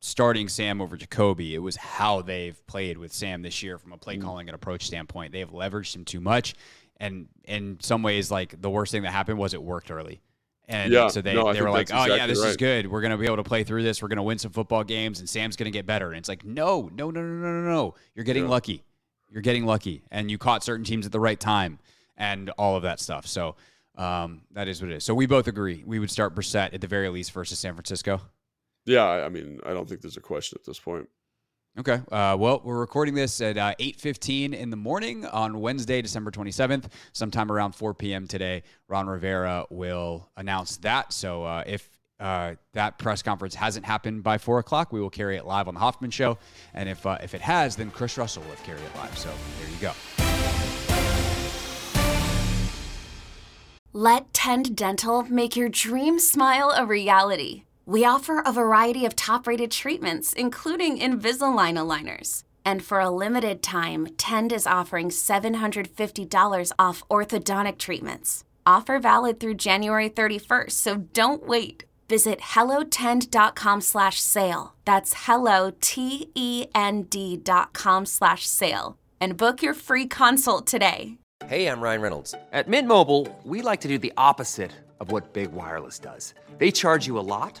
starting Sam over Jacoby. It was how they've played with Sam this year from a play mm. calling and approach standpoint. They have leveraged him too much, and in some ways, like the worst thing that happened was it worked early. And yeah, so they, no, they were like, oh, exactly yeah, this right. is good. We're going to be able to play through this. We're going to win some football games, and Sam's going to get better. And it's like, no, no, no, no, no, no, no. You're getting yeah. lucky. You're getting lucky. And you caught certain teams at the right time and all of that stuff. So um, that is what it is. So we both agree we would start Brissett at the very least versus San Francisco. Yeah, I mean, I don't think there's a question at this point. Okay. Uh, well, we're recording this at uh, 8.15 in the morning on Wednesday, December 27th. Sometime around 4 p.m. today, Ron Rivera will announce that. So uh, if uh, that press conference hasn't happened by 4 o'clock, we will carry it live on the Hoffman Show. And if, uh, if it has, then Chris Russell will carry it live. So there you go. Let Tend Dental make your dream smile a reality. We offer a variety of top rated treatments, including Invisalign aligners. And for a limited time, Tend is offering $750 off orthodontic treatments. Offer valid through January 31st, so don't wait. Visit hellotend.com slash sale. That's hello, T-E-N-D dot com slash sale. And book your free consult today. Hey, I'm Ryan Reynolds. At Mint Mobile, we like to do the opposite of what Big Wireless does. They charge you a lot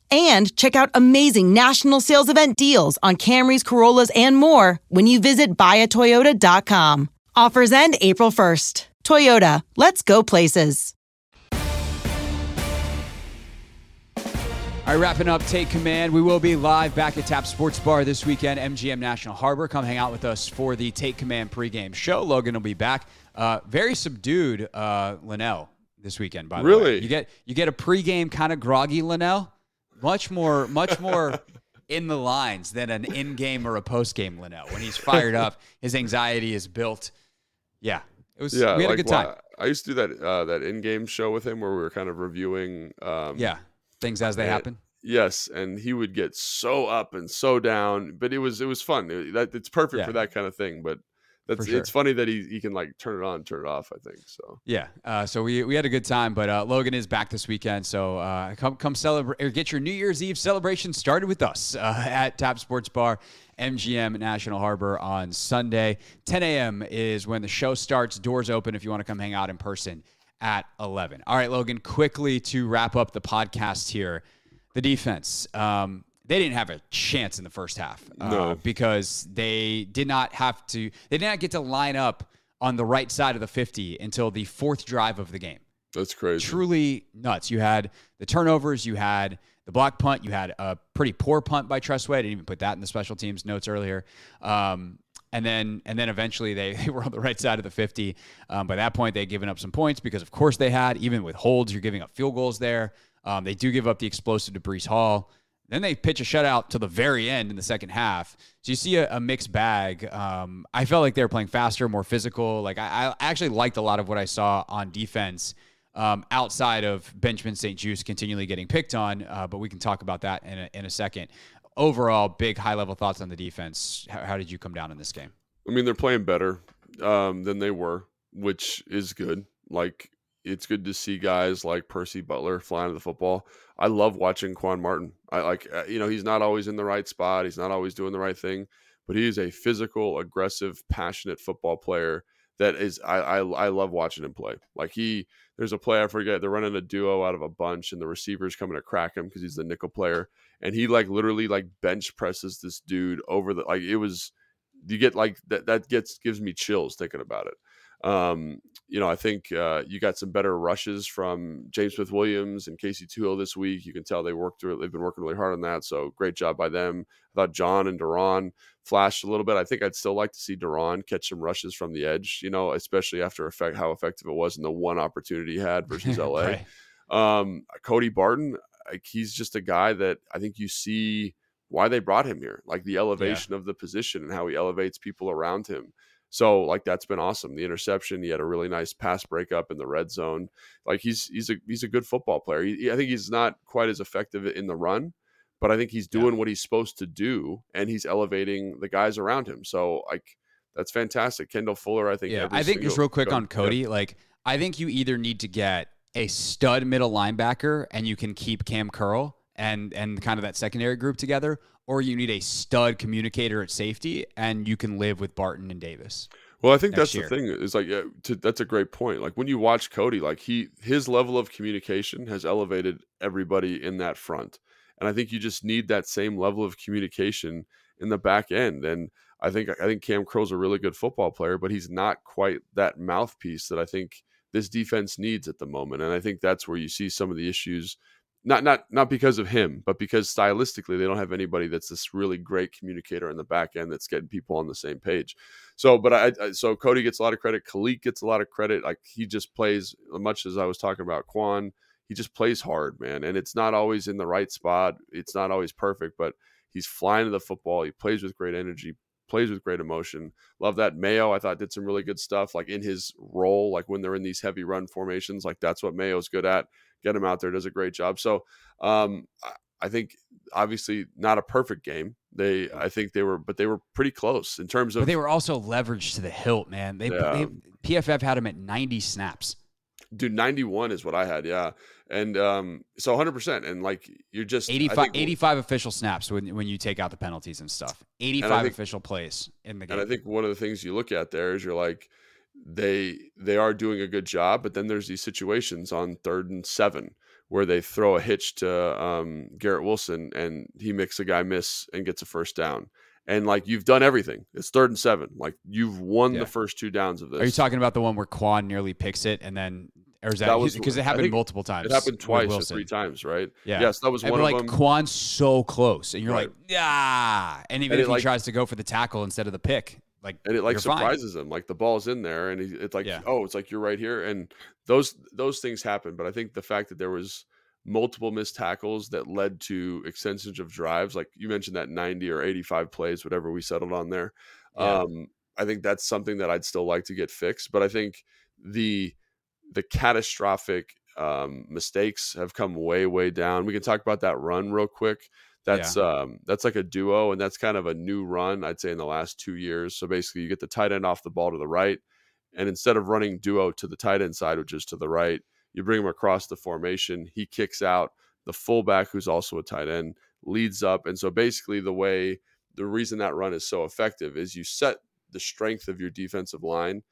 and check out amazing national sales event deals on Camrys, Corollas, and more when you visit buyatoyota.com. Offers end April 1st. Toyota, let's go places. All right, wrapping up Take Command. We will be live back at Tap Sports Bar this weekend, MGM National Harbor. Come hang out with us for the Take Command pregame show. Logan will be back. Uh, very subdued uh, Linnell this weekend, by the really? way. Really? You get, you get a pregame kind of groggy Linnell? Much more, much more in the lines than an in-game or a post-game Linnell. When he's fired up, his anxiety is built. Yeah, it was. Yeah, we had like, a good time. Well, I used to do that uh, that in-game show with him where we were kind of reviewing. Um, yeah, things as they and, happen. Yes, and he would get so up and so down, but it was it was fun. It, that it's perfect yeah. for that kind of thing. But that's sure. it's funny that he, he can like turn it on, turn it off. I think so. Yeah. Uh, so we, we had a good time, but uh, Logan is back this weekend. So uh, come come celebrate or get your New Year's Eve celebration started with us uh, at Tap Sports Bar, MGM National Harbor on Sunday. 10 a.m. is when the show starts. Doors open if you want to come hang out in person at 11. All right, Logan. Quickly to wrap up the podcast here, the defense. Um, they didn't have a chance in the first half uh, no. because they did not have to they did not get to line up on the right side of the 50 until the fourth drive of the game that's crazy truly nuts you had the turnovers you had the block punt you had a pretty poor punt by Tress Way I didn't even put that in the special teams notes earlier um, and then and then eventually they, they were on the right side of the 50. Um, by that point, they had given up some points because, of course, they had. Even with holds, you're giving up field goals there. Um, they do give up the explosive to Breece Hall. Then they pitch a shutout to the very end in the second half. So you see a, a mixed bag. Um, I felt like they were playing faster, more physical. Like I, I actually liked a lot of what I saw on defense um, outside of Benjamin St-Juste continually getting picked on. Uh, but we can talk about that in a, in a second. Overall, big high level thoughts on the defense. How, how, did you come down in this game? I mean, they're playing better um, than they were, which is good. Like it's good to see guys like Percy Butler flying to the football. I love watching Quan Martin. I like, uh, you know, he's not always in the right spot. He's not always doing the right thing, but he is a physical, aggressive, passionate football player that is, I, I, I love watching him play. Like he, there's a play I forget. They're running a duo out of a bunch, and the receiver's coming to crack him because he's the nickel player, and he like literally like bench presses this dude over the like it was. You get like that. That gets gives me chills thinking about it. Um, you know, I think uh, you got some better rushes from James Smith Williams and Casey Toohill this week. You can tell they worked through it. They've been working really hard on that. So great job by them. I thought John and Duran flashed a little bit. I think I'd still like to see Duran catch some rushes from the edge, you know, especially after effect, how effective it was in the one opportunity he had versus LA. right. um, Cody Barton, like, he's just a guy that I think you see why they brought him here, like the elevation yeah. of the position and how he elevates people around him. So like that's been awesome. The interception, he had a really nice pass breakup in the red zone. Like he's he's a he's a good football player. He, I think he's not quite as effective in the run, but I think he's doing yeah. what he's supposed to do, and he's elevating the guys around him. So like that's fantastic. Kendall Fuller, I think. Yeah, I think just real quick on Cody, yeah. like I think you either need to get a stud middle linebacker and you can keep Kam Curl and and kind of that secondary group together, or you need a stud communicator at safety, and you can live with Barton and Davis. Well, I think that's year. the thing is like yeah, to, that's a great point. Like when you watch Cody, like he his level of communication has elevated everybody in that front, and I think you just need that same level of communication in the back end. And I think I think Kam Curl's a really good football player, but he's not quite that mouthpiece that I think this defense needs at the moment. And I think that's where you see some of the issues not not not because of him, but because stylistically they don't have anybody that's this really great communicator in the back end that's getting people on the same page. So, but I, I so Cody gets a lot of credit. Khalid gets a lot of credit. Like he just plays much as I was talking about Quan. He just plays hard, man, and it's not always in the right spot. It's not always perfect, but he's flying to the football. He plays with great energy, plays with great emotion. Love that. Mayo, I thought, did some really good stuff, like in his role, like when they're in these heavy run formations. Like that's what Mayo's good at get him out there, does a great job. So um, I think obviously not a perfect game. They, I think they were, but they were pretty close in terms of. But they were also leveraged to the hilt, man. They, yeah. they PFF had him at 90 snaps. Dude, 91 is what I had. Yeah. And um, so 100%. And like, you're just 85, 85 official snaps when, when you take out the penalties and stuff. 85 and think, official plays in the game. And I think one of the things you look at there is you're like, they they are doing a good job, but then there's these situations on third and seven where they throw a hitch to um, Garrett Wilson and he makes a guy miss and gets a first down. And like you've done everything. It's third and seven. Like you've won yeah. the first two downs of this. Are you talking about the one where Quan nearly picks it and then or is that, that because it happened multiple times? It happened twice or three times, right? Yeah. Yes, that was one of like, them. Like Quan's so close, and you're right. like, yeah. And even and if he like, tries to go for the tackle instead of the pick, like and it like surprises fine. him like the ball's in there and he, it's like yeah. oh it's like you're right here and those those things happen but i think the fact that there was multiple missed tackles that led to extensions of drives like you mentioned that 90 or 85 plays whatever we settled on there yeah. um i think that's something that i'd still like to get fixed but i think the the catastrophic um mistakes have come way way down we can talk about that run real quick that's yeah. um that's like a duo and that's kind of a new run i'd say in the last two years. So basically you get the tight end off the ball to the right and instead of running duo to the tight end side which is to the right you bring him across the formation. He kicks out the fullback who's also a tight end leads up and so basically the way the reason that run is so effective is you set the strength of your defensive line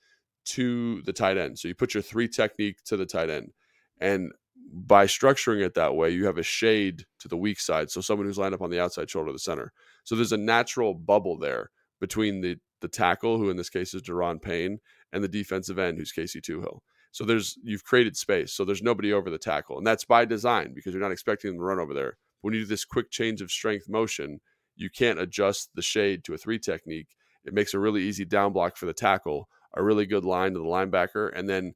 to the tight end. So you put your three technique to the tight end and by structuring it that way, you have a shade to the weak side. So someone who's lined up on the outside shoulder of the center. So there's a natural bubble there between the the tackle, who in this case is Daron Payne, and the defensive end, who's Casey Toohill. So there's you've created space. So there's nobody over the tackle. And that's by design because you're not expecting them to run over there. When you do this quick change of strength motion, you can't adjust the shade to a three technique. It makes a really easy down block for the tackle, a really good line to the linebacker, and then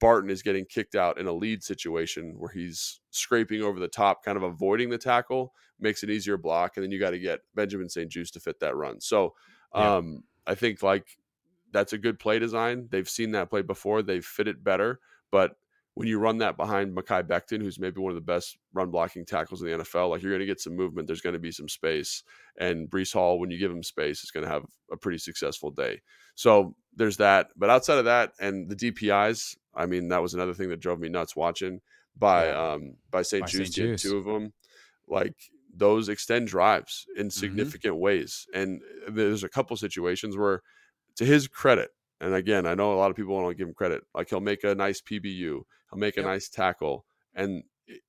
Barton is getting kicked out in a lead situation where he's scraping over the top, kind of avoiding the tackle, makes it easier block, and then you got to get Benjamin St-Juste to fit that run. So um, yeah. I think like that's a good play design. They've seen that play before. They've fit it better. But when you run that behind Mekhi Becton, who's maybe one of the best run blocking tackles in the NFL, like you're going to get some movement. There's going to be some space. And Breece Hall, when you give him space, is going to have a pretty successful day. So there's that. But outside of that and the DPIs, I mean, that was another thing that drove me nuts watching by yeah. um by St-Juste, two of them. Like those extend drives in mm-hmm. significant mm-hmm. ways. And there's a couple situations where to his credit, and again, I know a lot of people don't give him credit. Like he'll make a nice PBU, he'll make yep. a nice tackle, and,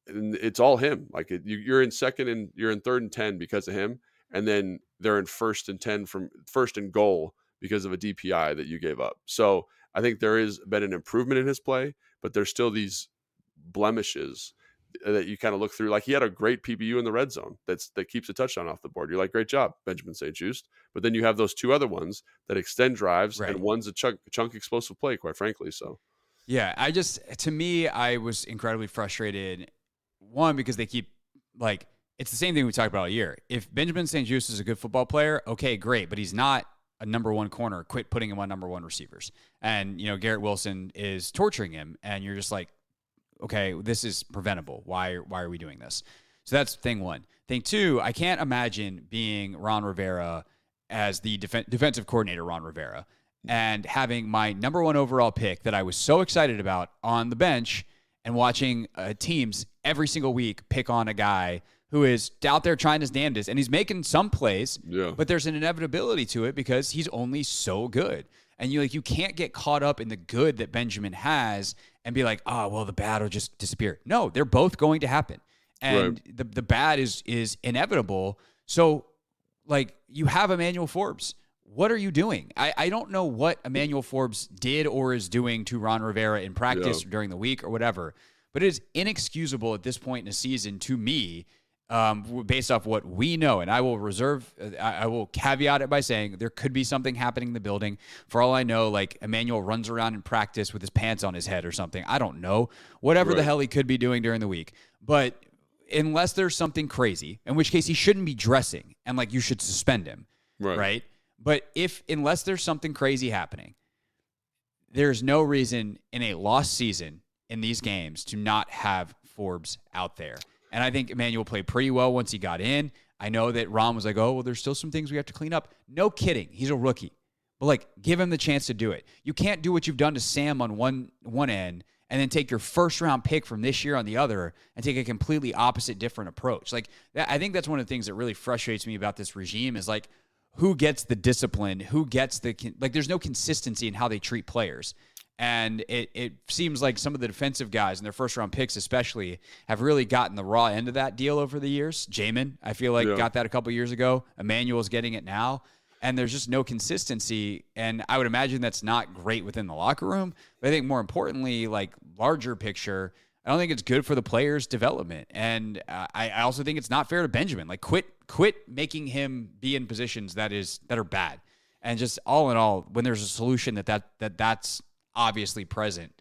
and it's all him. Like it, you, are in second and you're in third and ten because of him, and then they're in first and ten from first and goal because of a DPI that you gave up. So I think there has been an improvement in his play, but there's still these blemishes that you kind of look through. Like he had a great PBU in the red zone that's that keeps a touchdown off the board. You're like, great job, Benjamin St-Juste. But then you have those two other ones that extend drives, right. and one's a chunk, chunk explosive play, quite frankly. So, yeah, I just to me, I was incredibly frustrated. One because they keep like it's the same thing we talked about all year. If Benjamin St-Juste is a good football player, okay, great, but he's not a number one corner. Quit putting him on number one receivers. And you know Garrett Wilson is torturing him, and you're just like, okay, this is preventable. Why why are we doing this? So that's thing one. Thing two, I can't imagine being Ron Rivera as the def- defensive coordinator, Ron Rivera, and having my number one overall pick that I was so excited about on the bench and watching uh, teams every single week pick on a guy who is out there trying his damnedest and he's making some plays, yeah. but there's an inevitability to it because he's only so good. And you like you can't get caught up in the good that Benjamin has and be like, oh, well, the bad will just disappear. No, they're both going to happen. And right. the, the bad is is inevitable. So like you have Emmanuel Forbes. What are you doing? I, I don't know what Emmanuel Forbes did or is doing to Ron Rivera in practice yeah. during the week or whatever, but it is inexcusable at this point in the season to me um, based off what we know. And I will reserve, I will caveat it by saying there could be something happening in the building. For all I know, like Emmanuel runs around in practice with his pants on his head or something. I don't know. Whatever right. the hell he could be doing during the week. But unless there's something crazy, in which case he shouldn't be dressing and like you should suspend him. Right. Right. But if, unless there's something crazy happening, there's no reason in a lost season in these games to not have Forbes out there. And I think Emmanuel played pretty well once he got in. I know that Ron was like, oh, well, there's still some things we have to clean up. No kidding. He's a rookie. But like, give him the chance to do it. You can't do what you've done to Sam on one one end and then take your first round pick from this year on the other and take a completely opposite different approach. Like that, I think that's one of the things that really frustrates me about this regime is like who gets the discipline, who gets the like there's no consistency in how they treat players. And it, it seems like some of the defensive guys and their first round picks, especially, have really gotten the raw end of that deal over the years. Jamin, I feel like, yeah. got that a couple years ago. Emmanuel's getting it now. And there's just no consistency. And I would imagine that's not great within the locker room. But I think more importantly, like larger picture, I don't think it's good for the player's development. And uh, I, I also think it's not fair to Benjamin. Like quit quit making him be in positions that is that are bad. And just all in all, when there's a solution that, that, that that's obviously present,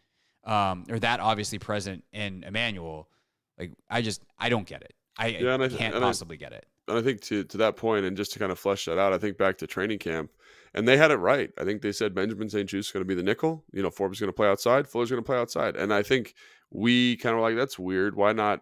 um, or that obviously present in Emmanuel. Like I just I don't get it. I, yeah, I can't possibly I, get it. And I think to to that point, and just to kind of flesh that out, I think back to training camp, and they had it right. I think they said Benjamin St-Juste is going to be the nickel. You know, Forbes is going to play outside, Fuller's going to play outside, and I think we kind of like that's weird. Why not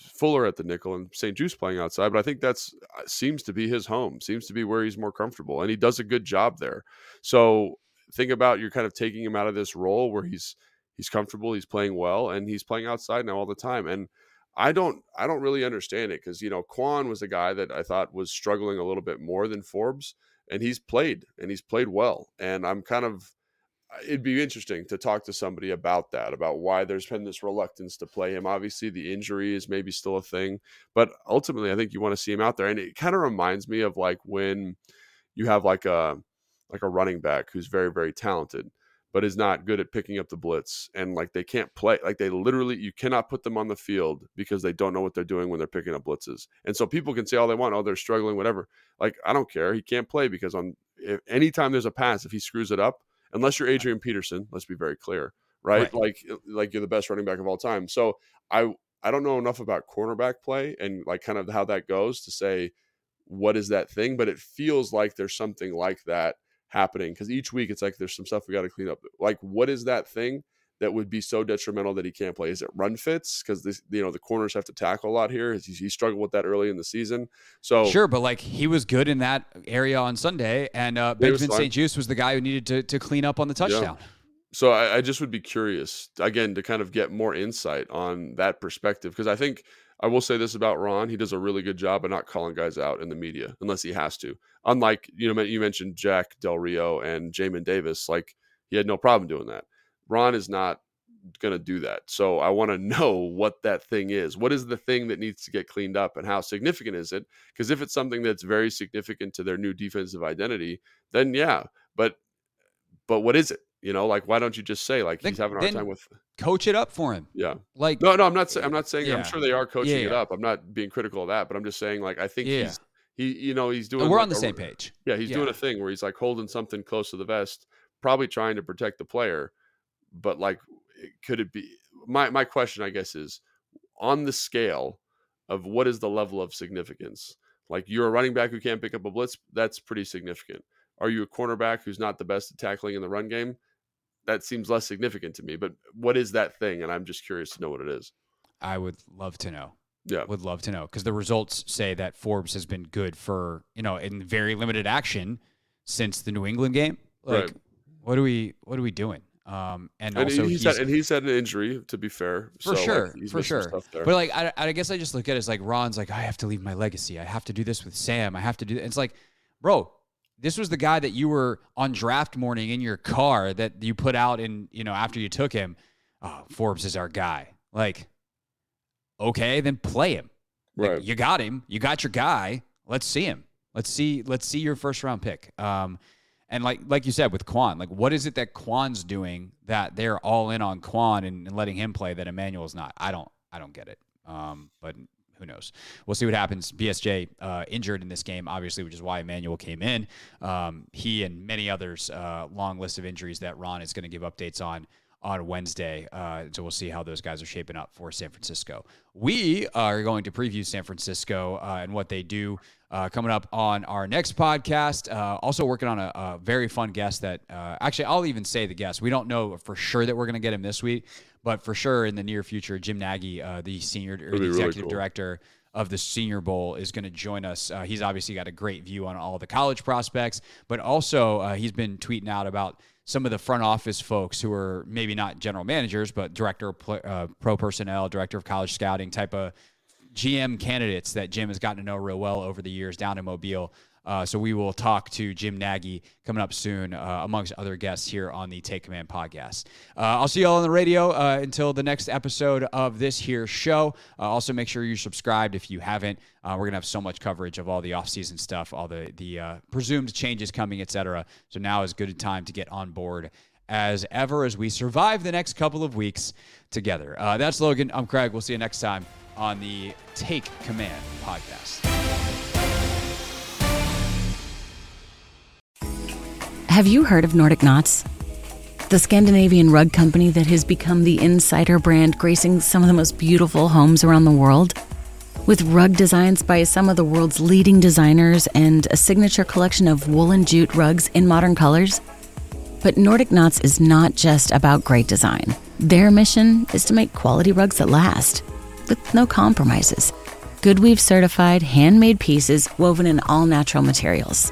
Fuller at the nickel and St-Juste playing outside? But I think that's uh, seems to be his home, seems to be where he's more comfortable, and he does a good job there. So think about you're kind of taking him out of this role where he's he's comfortable, he's playing well, and he's playing outside now all the time. And I don't I don't really understand it because you know Quan was a guy that I thought was struggling a little bit more than Forbes, and he's played and he's played well. And I'm kind of uh, it'd be interesting to talk to somebody about that, about why there's been this reluctance to play him. Obviously, the injury is maybe still a thing, but ultimately, I think you want to see him out there. And it kind of reminds me of like when you have like a like a running back who's very very talented but is not good at picking up the blitz and like they can't play like they literally you cannot put them on the field because they don't know what they're doing when they're picking up blitzes and so people can say all they want oh they're struggling whatever like i don't care he can't play because on if anytime there's a pass, if he screws it up, unless you're Adrian Peterson, let's be very clear, right? right? Like uh, like you're the best running back of all time. So I I don't know enough about cornerback play and like kind of how that goes to say what is that thing, but it feels like there's something like that happening because each week it's like there's some stuff we got to clean up. Like what is that thing that would be so detrimental that he can't play? Is it run fits? Because this, you know, the corners have to tackle a lot here. He, he struggled with that early in the season. So sure, but like he was good in that area on Sunday, and uh, Benjamin St-Juste was the guy who needed to to clean up on the touchdown. Yeah. So I, I just would be curious again to kind of get more insight on that perspective because I think I will say this about Ron: he does a really good job of not calling guys out in the media unless he has to. Unlike you know you mentioned Jack Del Rio and Jamin Davis, like he had no problem doing that. Ron is not going to do that. So I want to know what that thing is. What is the thing that needs to get cleaned up and how significant is it? Because if it's something that's very significant to their new defensive identity, then yeah. But but what is it? You know, like why don't you just say like then, he's having a hard time with coach it up for him? Yeah. Like no, no, I'm not saying I'm not saying yeah. I'm sure they are coaching yeah, it up. I'm not being critical of that, but I'm just saying like I think he's he you know he's doing. And we're like on the a, same page. Yeah, he's doing a thing where he's like holding something close to the vest, probably trying to protect the player, but like could it be my my question I guess is on the scale of what is the level of significance? Like you're a running back who can't pick up a blitz, that's pretty significant. Are you a cornerback who's not the best at tackling in the run game? That seems less significant to me. But what is that thing? And I'm just curious to know what it is. I would love to know. Yeah. Would love to know because the results say that Forbes has been good for, you know, in very limited action since the New England game. Like, right. what are we what are we doing? Um, and, and also he's, he's, had, and he's had an injury to be fair. For so, sure, like, for sure. But like, I, I guess I just look at it as like Ron's like, I have to leave my legacy. I have to do this with Sam. I have to do. It's like, bro, this was the guy that you were on draft morning in your car that you put out in, you know, after you took him. Oh, Forbes is our guy. Like, okay, then play him. Right. Like, you got him. You got your guy. Let's see him. Let's see. Let's see your first round pick. Um, and like like you said with Quan, like what is it that Quan's doing that they're all in on Quan and, and letting him play that Emmanuel's not? I don't I don't get it. Um, but who knows? We'll see what happens. BSJ uh, injured in this game, obviously, which is why Emmanuel came in. Um, he and many others, uh, long list of injuries that Ron is going to give updates on on Wednesday. Uh, so we'll see how those guys are shaping up for San Francisco. We are going to preview San Francisco uh, and what they do uh, coming up on our next podcast. Uh, also working on a, a, very fun guest that uh, actually I'll even say the guest. We don't know for sure that we're going to get him this week, but for sure in the near future, Jim Nagy, uh, the senior or the executive really cool. director of the Senior Bowl is going to join us. Uh, he's obviously got a great view on all the college prospects, but also uh, he's been tweeting out about some of the front office folks who are maybe not general managers, but director of uh, pro personnel, director of college scouting type of GM candidates that Jim has gotten to know real well over the years down in Mobile. Uh, so we will talk to Jim Nagy coming up soon, uh, amongst other guests here on the Take Command podcast. Uh, I'll see you all on the radio uh, until the next episode of this here show. Uh, also, make sure you're subscribed if you haven't. Uh, we're gonna have so much coverage of all the offseason stuff, all the the presumed changes coming, etc. So now is good a time to get on board as ever as we survive the next couple of weeks together. that's Logan. I'm Craig. We'll see you next time on the Take Command podcast. Have you heard of Nordic Knots? The Scandinavian rug company that has become the insider brand gracing some of the most beautiful homes around the world? With rug designs by some of the world's leading designers and a signature collection of woolen jute rugs in modern colors? But Nordic Knots is not just about great design. Their mission is to make quality rugs that last, with no compromises. Goodweave certified, handmade pieces woven in all natural materials.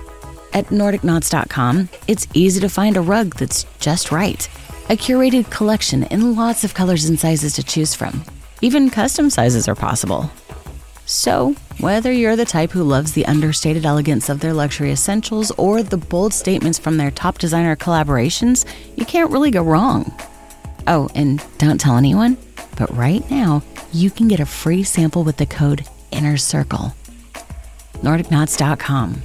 At NordicKnots.com, it's easy to find a rug that's just right. A curated collection in lots of colors and sizes to choose from. Even custom sizes are possible. So, whether you're the type who loves the understated elegance of their luxury essentials or the bold statements from their top designer collaborations, you can't really go wrong. Oh, and don't tell anyone, but right now, you can get a free sample with the code INNER CIRCLE. NordicKnots.com